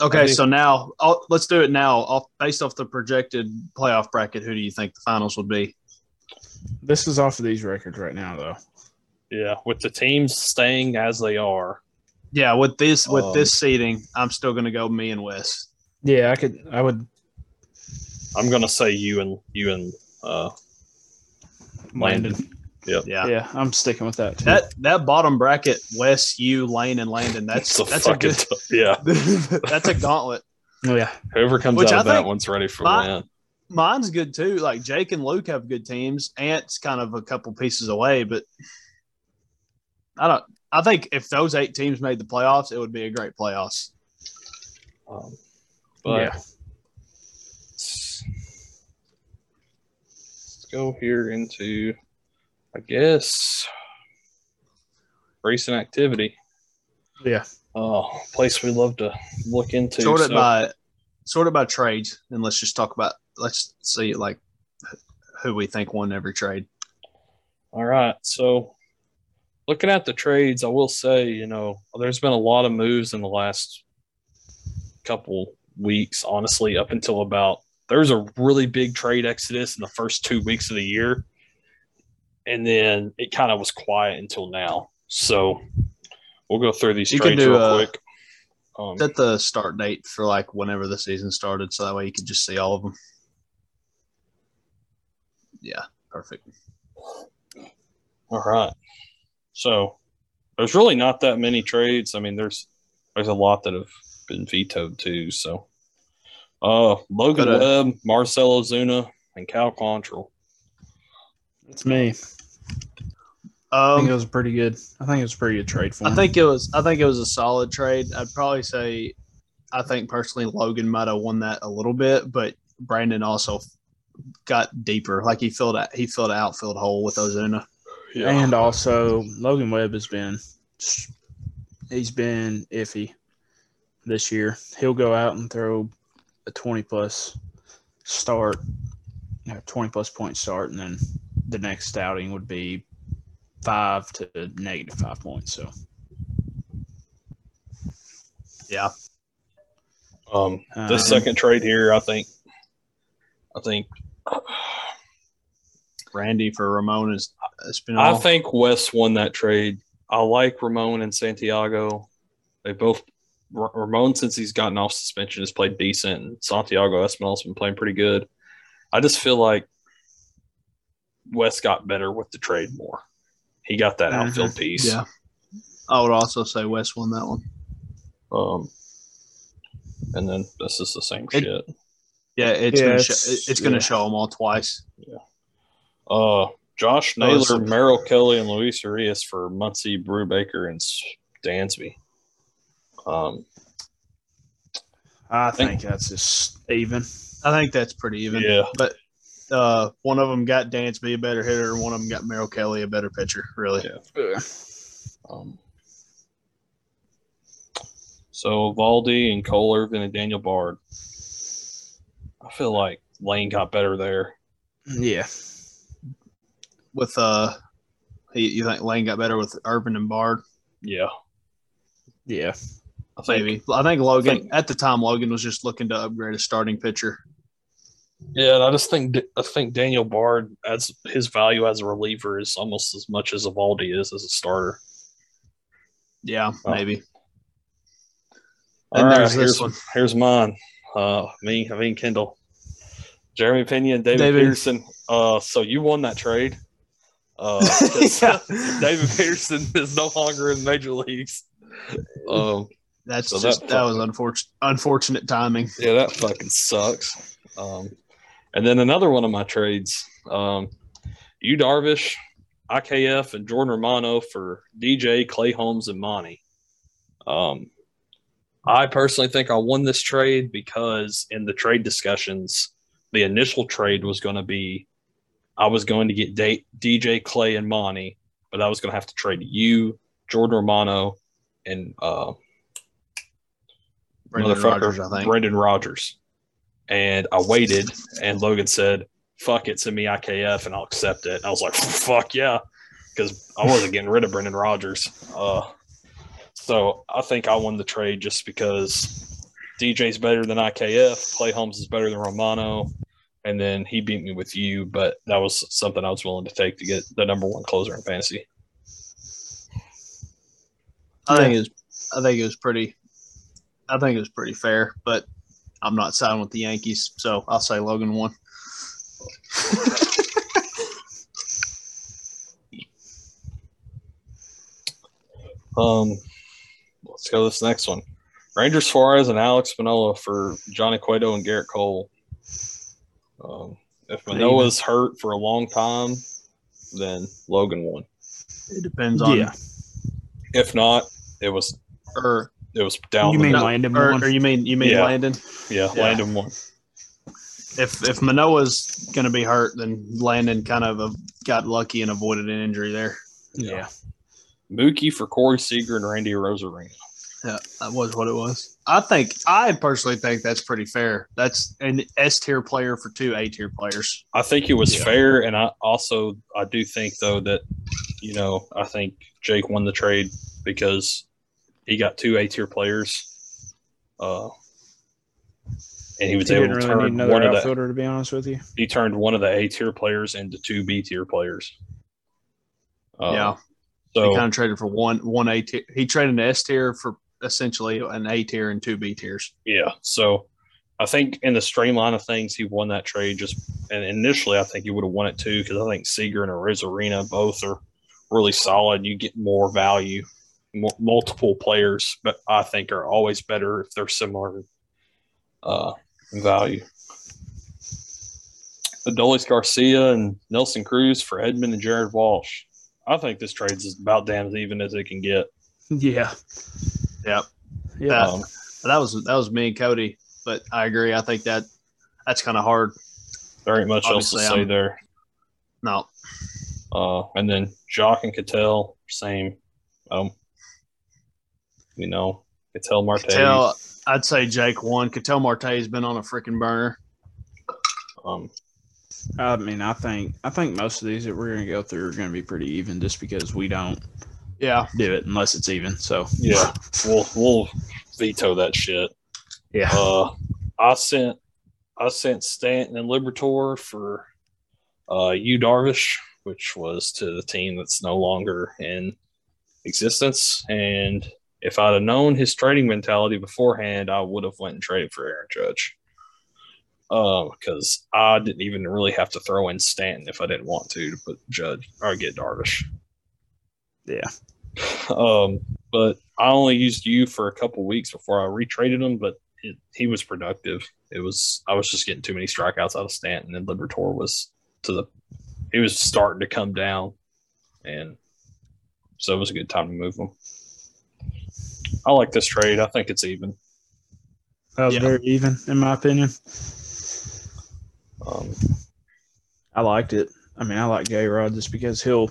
Okay, Maybe. so now I'll, let's do it now. Off, based off the projected playoff bracket, who do you think the finals would be? This is off of these records right now, though. Yeah, with the teams staying as they are, Yeah, with this with Um, this seating, I'm still going to go me and Wes. Yeah, I could. I would. I'm gonna say you and you and uh, Landon. Yeah. Yeah, I'm sticking with that too. That that bottom bracket, Wes, you, Lane, and Landon. That's a that's a good. t- yeah. that's a gauntlet. oh yeah, Whoever comes Which out I of that think one's ready for my- win. Mine's good too. Like Jake and Luke have good teams. Ant's kind of a couple pieces away, but I don't. I think if those eight teams made the playoffs, it would be a great playoffs. Um, but yeah. let's, let's go here into, I guess, recent activity. Yeah. Oh, place we love to look into. Sort it So- by sort it by trades, and let's just talk about. Let's see like who we think won every trade. All right. So looking at the trades, I will say, you know, there's been a lot of moves in the last couple weeks, honestly, up until about there's a really big trade exodus in the first two weeks of the year. And then it kind of was quiet until now. So we'll go through these You can trades do, real uh, quick. Um, Set the start date for like whenever the season started, so that way you can just see all of them. Yeah, perfect. all right. So there's really not that many trades. I mean, there's there's a lot that have been vetoed too. So uh Logan But, Webb, Marcell Ozuna, and Cal Quantrill. It's me. I think it Um, was pretty good. I think it was a pretty good trade for I think it was. I think it was a solid trade. I'd probably say. I think personally, Logan might have won that a little bit, but Brandon also got deeper. Like he filled out. He filled an outfield hole with Ozuna. And also, Logan Webb has been he's been iffy this year. He'll go out and throw a twenty plus start, you know, twenty plus point start, and then the next outing would be five to negative five points. So Yeah, um um, second trade here, I think I think Randy for Ramon is Espinal. I think Wes won that trade. I like Ramon and Santiago. They both Ra- Ramon since he's gotten off suspension has played decent, and Santiago Espinal's been playing pretty good. I just feel like West got better with the trade more. He got that Mhm. outfield piece. Yeah, I would also say West won that one. Um, and then this is the same It- shit. Yeah, it's Yeah, gonna it's- show, it's gonna yeah. show them all twice. Yeah. Uh, Josh Naylor, Merrill Kelly, and Luis Arraez for Muncy, Brubaker, and Dansby. Um, I think- think that's just even. I think that's pretty even. yeah, But uh, one of them got Dansby a better hitter, and one of them got Merrill Kelly a better pitcher. Really, Yeah. Um, so Valdi and Cole Irvin and Daniel Bard. I feel like Lane got better there. Yeah, with uh, you think Lane got better with Irvin and Bard? Yeah, yeah. I think. Maybe. I think Logan think- at the time Logan was just looking to upgrade a starting pitcher. Yeah, and I just think I think Daniel Bard as his value as a reliever is almost as much as Eovaldi is as a starter. Yeah, Oh. maybe. All And right, here's, one. Here's mine. Uh, me, I mean Kendall, Jeremy Pena, and David, David. Peterson. Uh, so you won that trade. Uh, Yeah. David Peterson is no longer in major leagues. Um, That's So just that that, was unfortunate unfortunate timing. yeah, that fucking sucks. Um, and then another one of my trades, um, you Darvish, IKF, and Jordan Romano for DJ, Clay Holmes, and Monty. Um, I personally think I won this trade because in the trade discussions, the initial trade was going to be I was going to get D- DJ, Clay, and Monty, but I was going to have to trade you, Jordan Romano, and uh, Brendan motherfucker Rodgers, I think. Brendan Rodgers. And I waited, and Logan said, "Fuck it, send me IKF, and I'll accept it." And I was like, "Fuck yeah," because I wasn't getting rid of Brendan Rodgers. Uh, so I think I won the trade just because DJ's better than IKF, Clay Holmes is better than Romano, and then he beat me with you. But that was something I was willing to take to get the number one closer in fantasy. I think it was I think it was pretty I think it was pretty fair, but I'm not siding with the Yankees, so I'll say Logan won. Um, let's go to this next one. Rangers Suarez and Alek Manoah for Johnny Cueto and Gerrit Cole. Um, if Manoah's hurt for a long time, then Logan won. It depends on yeah. If not, it was or it was down. You the mean middle. Landon or, won? or you mean you mean Yeah. Landon? yeah, yeah. Landon won. If if Manoah's going to be hurt, then Landon kind of uh, got lucky and avoided an injury there. yeah. Mookie for Corey Seager and Randy Arozarena. Yeah, that was what it was. I think I personally think that's pretty fair. That's an S tier player for two A tier players. I think it was Yeah. fair, and I also I do think though that you know I think Jake won the trade because he got two A tier players, uh, and he was He able didn't to really need turn another one of the outfielder, to be honest with you. he turned one of the A tier players into two B tier players. Uh, yeah, So he kind of traded for one one A tier. He traded an S tier for essentially an A tier and two B tiers. yeah, so I think in the streamline of things, he won that trade. Just and initially, I think he would have won it too because I think Seager and Arena both are really solid. You get more value, more, multiple players, but I think are always better if they're similar uh, in value. Adolis Garcia and Nelson Cruz for Edman and Jared Walsh. I think this trade is about damn as even as it can get. Yeah. Yep. Yeah. That- Um, That was that was me and Cody, but I agree. I think that that's kind of hard. there ain't much else to say I'm- there. No, Uh, and then Joc and Ketel, same. Um, you know, Ketel Marte. Ketel, I'd say Jake won. Ketel Marte has been on a freaking burner. Um, I mean, I think I think most of these that we're gonna go through are gonna be pretty even, just because we don't Yeah, do it unless it's even. So yeah, we'll we'll veto that shit. yeah, Uh, I sent I sent Stanton and Libertor for uh Yu Darvish, which was to the team that's no longer in existence. And if I'd have known his trading mentality beforehand, I would have went and traded for Aaron Judge. Uh, because I didn't even really have to throw in Stanton if I didn't want to to put Judge or get Darvish. yeah. Um, but I only used you for a couple weeks before I retraded him, but it, he was productive. It was I was just getting too many strikeouts out of Stanton, and Libertor was to the he was starting to come down, and so it was a good time to move him. I like this trade. I think it's even. That was Yeah. very even, in my opinion. Um, I liked it. I mean, I like J Rod just because he'll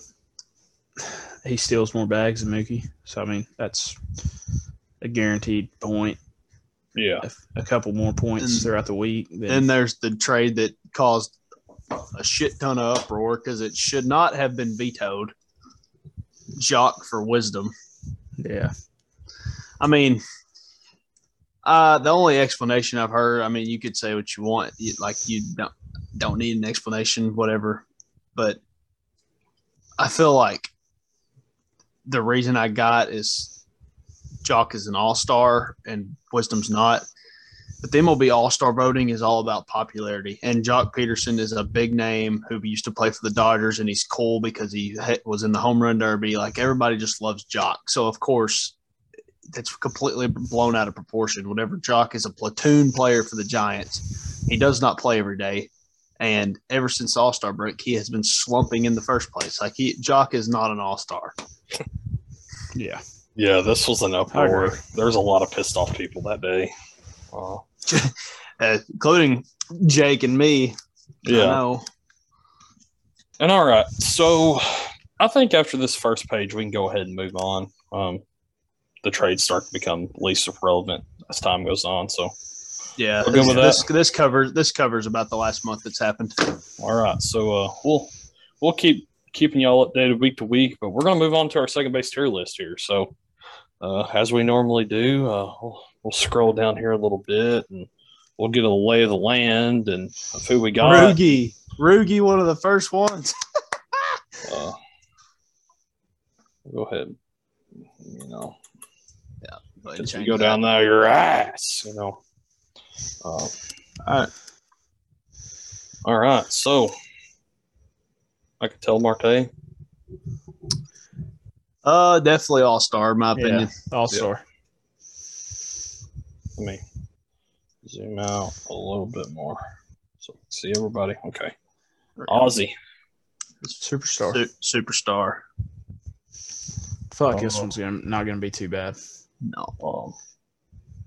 he steals more bags than Mookie. So I mean, that's a guaranteed point. yeah, A, a couple more points And- throughout the week. Then, Then there's the trade that caused a shit ton of uproar because it should not have been vetoed. Joc for wisdom. yeah, I mean, uh, the only explanation I've heard, I mean, you could say what you want, you, like you don't don't need an explanation, whatever. But I feel like the reason I got is Joc is an all star and Wisdom's not. But the MLB All Star voting is all about popularity, and Joc Pederson is a big name who used to play for the Dodgers, and he's cool because he was in the home run derby. Like everybody just loves Joc, so of course that's completely blown out of proportion. Whenever Joc is a platoon player for the Giants, he does not play every day. And ever since All Star break, he has been slumping in the first place. Like he, Joc is not an All Star. yeah. yeah. This was an uproar. agree. There's a lot of pissed off people that day. Uh, Uh, including Jake and me. I yeah. know. And all right, so I think after this first page, we can go ahead and move on. Um, the trades start to become least relevant as time goes on. So, Yeah, We're good with this, this covers this covers about the last month that's happened. all right, so uh, we'll we'll keep keeping y'all updated week to week, but we're gonna move on to our second base tier list here. So, uh, as we normally do, uh, we'll, we'll scroll down here a little bit and we'll get a lay of the land and of who we got. Rugi, Rugi, one of the first ones. Uh, go ahead, you know. Because you go down there your ass, you know. Uh, All right. all right, so I could tell Marte. Uh, definitely all star, in my Yeah, opinion. All star. Let me zoom out a little bit more so we can see everybody. Okay, Ozzie. Superstar. Su- superstar. I feel like this Oh. one's gonna not gonna be too bad. No, Um,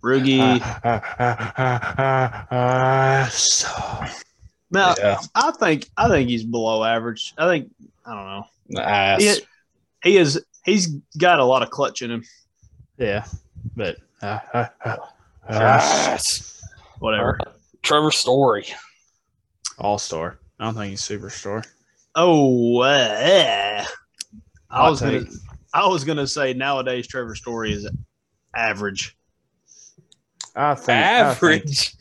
Rugi. now, yeah, I think I think he's below average. I think I don't know. the. He, he is. He's got a lot of clutch in him. Yeah, but uh, ass. Whatever. Trevor Story. all star. I don't think he's superstar. Oh, uh, I Hot was gonna. take. I was gonna say nowadays Trevor Story is average. I think I think- Average.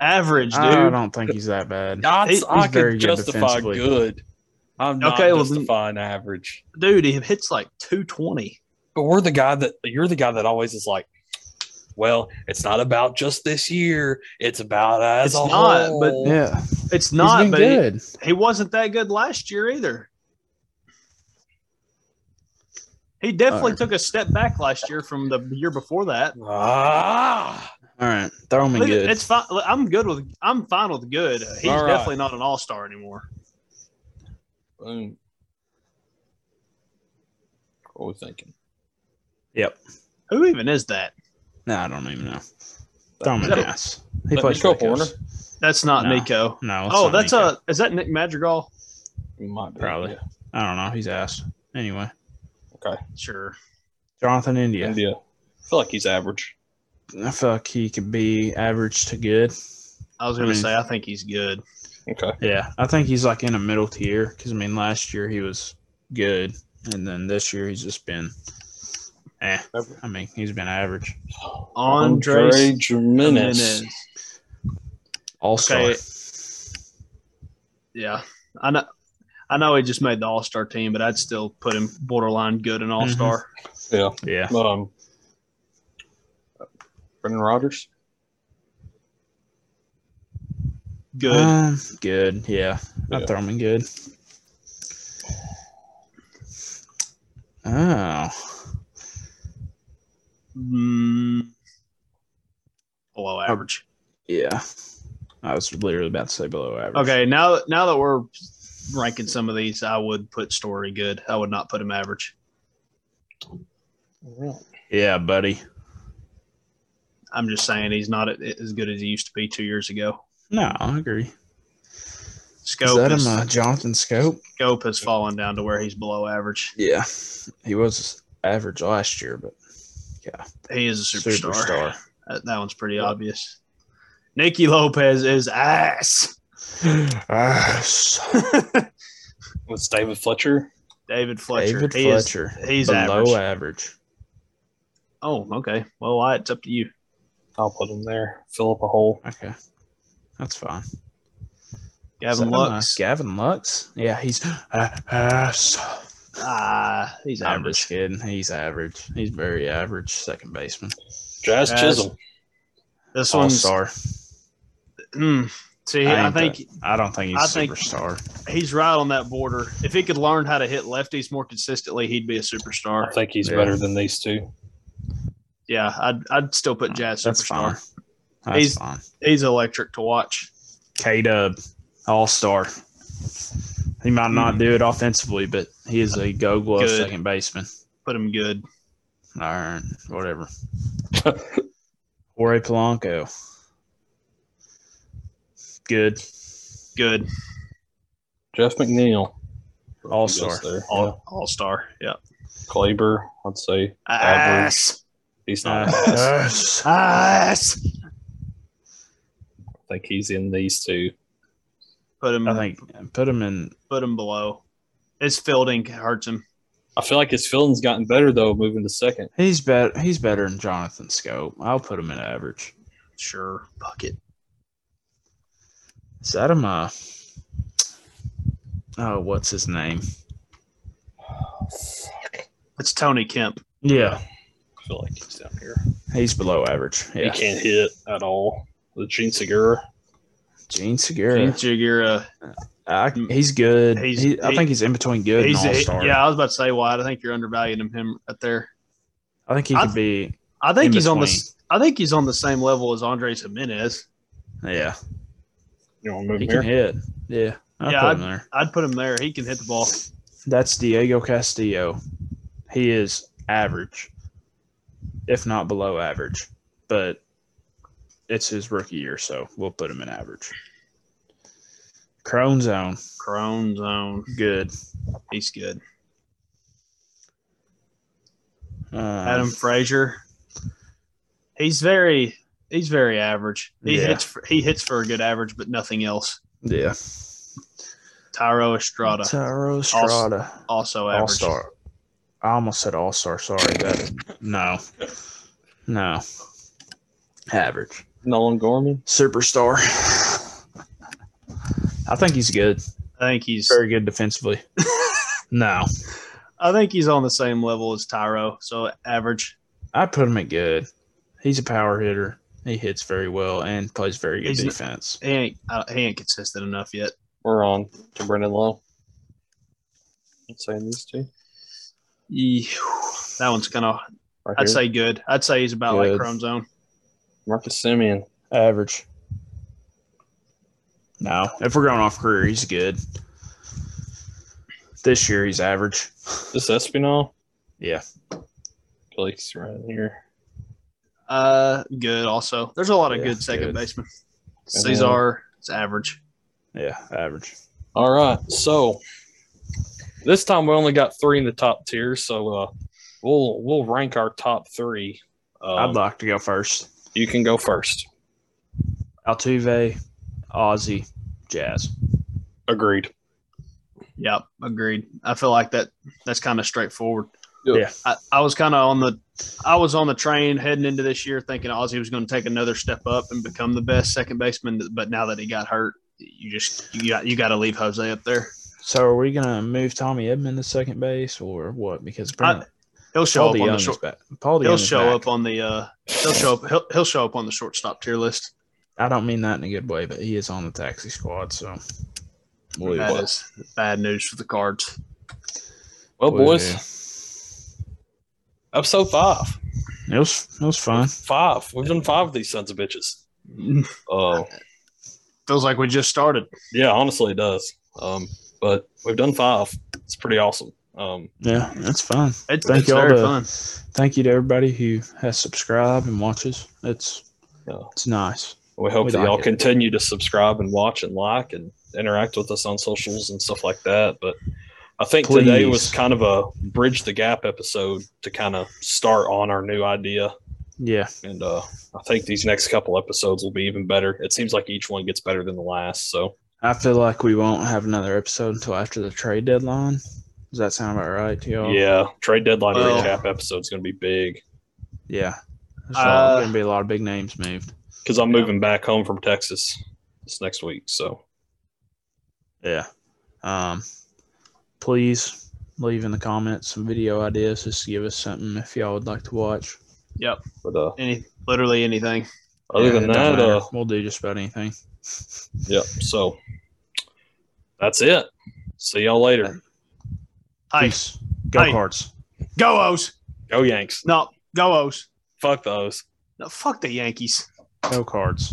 Average, dude. I don't think he's that bad. I'd- He- I he's very could good justify defensively. good. I'm not Okay, well, then- justifying average. Dude, he hits like 220. But we're the guy that you're the guy that always is like, well, it's not about just this year. It's about as It's a not, whole. but- Yeah, It's he's not, been but he, good. he wasn't that good last year either. He definitely Alright. took a step back last year from the year before that. ah, All right, throw him in Look, good. It's fine. I'm good with. I'm fine with good. He's All right. definitely not an all star anymore. boom. What are we thinking? Yep. Who even is that? No, I don't even know. Throw him in ass. He plays Nico Hoerner? That's not No. Nico. No. it's Oh, not that's Nico. a. Is that Nick Madrigal? It might be, Probably. yeah. I don't know. He's ass. Anyway, Okay. Sure. Jonathan India. India. I feel like he's average. I feel like he could be average to good. I was going I to say I think he's good. Okay. Yeah, I think he's like in a middle tier because I mean last year he was good, and then this year he's just been, eh. I mean he's been average. Andres Gimenez. Gimenez. All star. Okay. Yeah, I know. I know he just made the All Star team, but I'd still put him borderline good and All Star. Yeah. Yeah. Um, Brendan Rodgers. Good. Um, good. Yeah. Yeah. I'd throw him in good. Oh. Mm, below average. Yeah. I was literally about to say below average. Okay, now now that we're ranking some of these, I would put Story good. I would not put him average. Yeah, buddy. I'm just saying he's not as good as he used to be two years ago. No, I agree. Schoop Is that is, him, uh, Jonathan Schoop? Schoop has fallen down to where he's below average. Yeah. He was average last year, but yeah, He is a superstar. superstar. That, that one's pretty obvious. Nicky Lopez is ass. Ass. What's David Fletcher? David Fletcher. David He is- Fletcher. he's below average. average. Oh, okay. Well, I, it's up to you. I'll put him there. Fill up a hole. Okay. That's fine. Gavin Is that uh, Lux. Gavin Lux? Yeah, he's uh, ass. Ah, he's I'm average. just kidding. He's average. He's very average second baseman. Jazz Jazz. Chisholm. This All one's. star. Mm, see, I, ain't think that- I don't think he's I a think- superstar. he's right on that border. If he could learn how to hit lefties more consistently, he'd be a superstar. I think he's Yeah. better than these two. Yeah, I'd I'd still put Jazz That's superstar. fine. That's He's- fine. He's electric to watch. K Dub, all star. He might not Hmm. do it offensively, but he is a go glove Good. second baseman. Put him good. All right, whatever. Jorge Polanco. Good. Good. Jeff McNeil. All star. All, Yeah. all star. Yeah. Gleyber, I'd say Average. Ass. he's not. Uh, ass. Ass. I think he's in these two. Put him. I think put him in. put him below. His fielding hurts him. I feel like his fielding's gotten better though, moving to second. He's better. He's better than Jonathan Schoop. I'll put him in average. Sure. Fuck it. Is that him? Uh, oh, what's his name? It's Tony Kemp. Yeah, I feel like he's down here. he's below average. Yeah, He can't hit at all. The Jean Segura. Jean Segura. Jean Segura. I, he's good. He's- He- I he- think he's in between good and all star. yeah. I was about to say Wyatt. I think you're undervaluing him right there. I think he I- could be. I think In he's on the. between. I think he's on the same level as Andres Gimenez. Yeah, You want to move he him can here? hit. Yeah, I'll Yeah, put him there. I'd put him there. He can hit the ball. That's Diego Castillo. He is average, if not below average, but it's his rookie year, so we'll put him in average. Crone zone, Crone zone. good. He's good. Um, Adam Frazier. He's very. He's very average. He Yeah. hits. For, he hits for a good average, but nothing else. yeah. Thairo Estrada Thairo Estrada, also average. all star. I almost said all star. Sorry, that no, no, average. Nolan Gorman. Superstar. I think he's good. I think he's Very good defensively. no, I think he's on the same level as Thairo, so average. I put him at good. He's a power hitter. He hits very well and plays very good He's n- defense. He ain't uh, he ain't consistent enough yet. We're on to Brandon Lowe. I'm saying these two. Yee- That one's gonna. Right I'd here. say good. I'd say he's about Good. like Chrome Zone. Marcus Semien. Average. No, if we're going off career, he's good. This year, he's average. This Espinal. Yeah. Blake's right here. Uh, good. Also, there's a lot of Yeah, good second good. baseman. Cesar it's average. Yeah, average. All right. So this time we only got three in the top tier. So uh, we'll we'll rank our top three. Um, I'd like to go first. you can go first. Altuve, Ozzie, Jazz. Agreed. Yep, agreed. I feel like that. That's kind of straightforward. Yeah. I, I was kind of on the, I was on the train heading into this year thinking Ozzie was going to take another step up and become the best second baseman. But now that he got hurt, you just you got you got to leave Jose up there. So are we gonna move Tommy Edman to second base or what? Because I, he'll show Paul up on DeJong the short. back. Paul He'll DeJong show back. up on the. uh He'll show up. He'll, he'll show up on the shortstop tier list. I don't mean that in a good way, but he is on the taxi squad. So we'll leave That it. is bad news for the Cards. Well, We'll boys, episode five. It was it was fun. Five. We've done five of these sons of bitches. Oh, Feels like we just started. yeah. Honestly, it does. Um, but we've done five. It's pretty awesome. Um, Yeah, that's fun. It's, Thank it's y'all very to- fun. Thank you to everybody who has subscribed and watches. It's Yeah. it's nice. we hope We that like y'all it. continue to subscribe and watch and like and interact with us on socials and stuff like that. But I think today was kind of a bridge the gap episode to kind of start on our new idea. Yeah, And uh, I think these next couple episodes will be even better. It seems like each one gets better than the last. So I feel like we won't have another episode until after the trade deadline. Does that sound about right to y'all? yeah, trade deadline Well- recap episode is going to be big yeah. There's Uh, going to be a lot of big names moved. because I'm Yeah. moving back home from Texas this next week. So Yeah. Um, please leave in the comments some video ideas. Just to give us something if y'all would like to watch. Yep. but uh, Any literally anything. other Yeah, than that, uh, we'll do just about anything. yep. So that's it. See y'all later. Hey, Peace. Go Hey. cards. go O's. Go Yanks. No, go O's. Fuck those. No, fuck the Yankees. Go cards.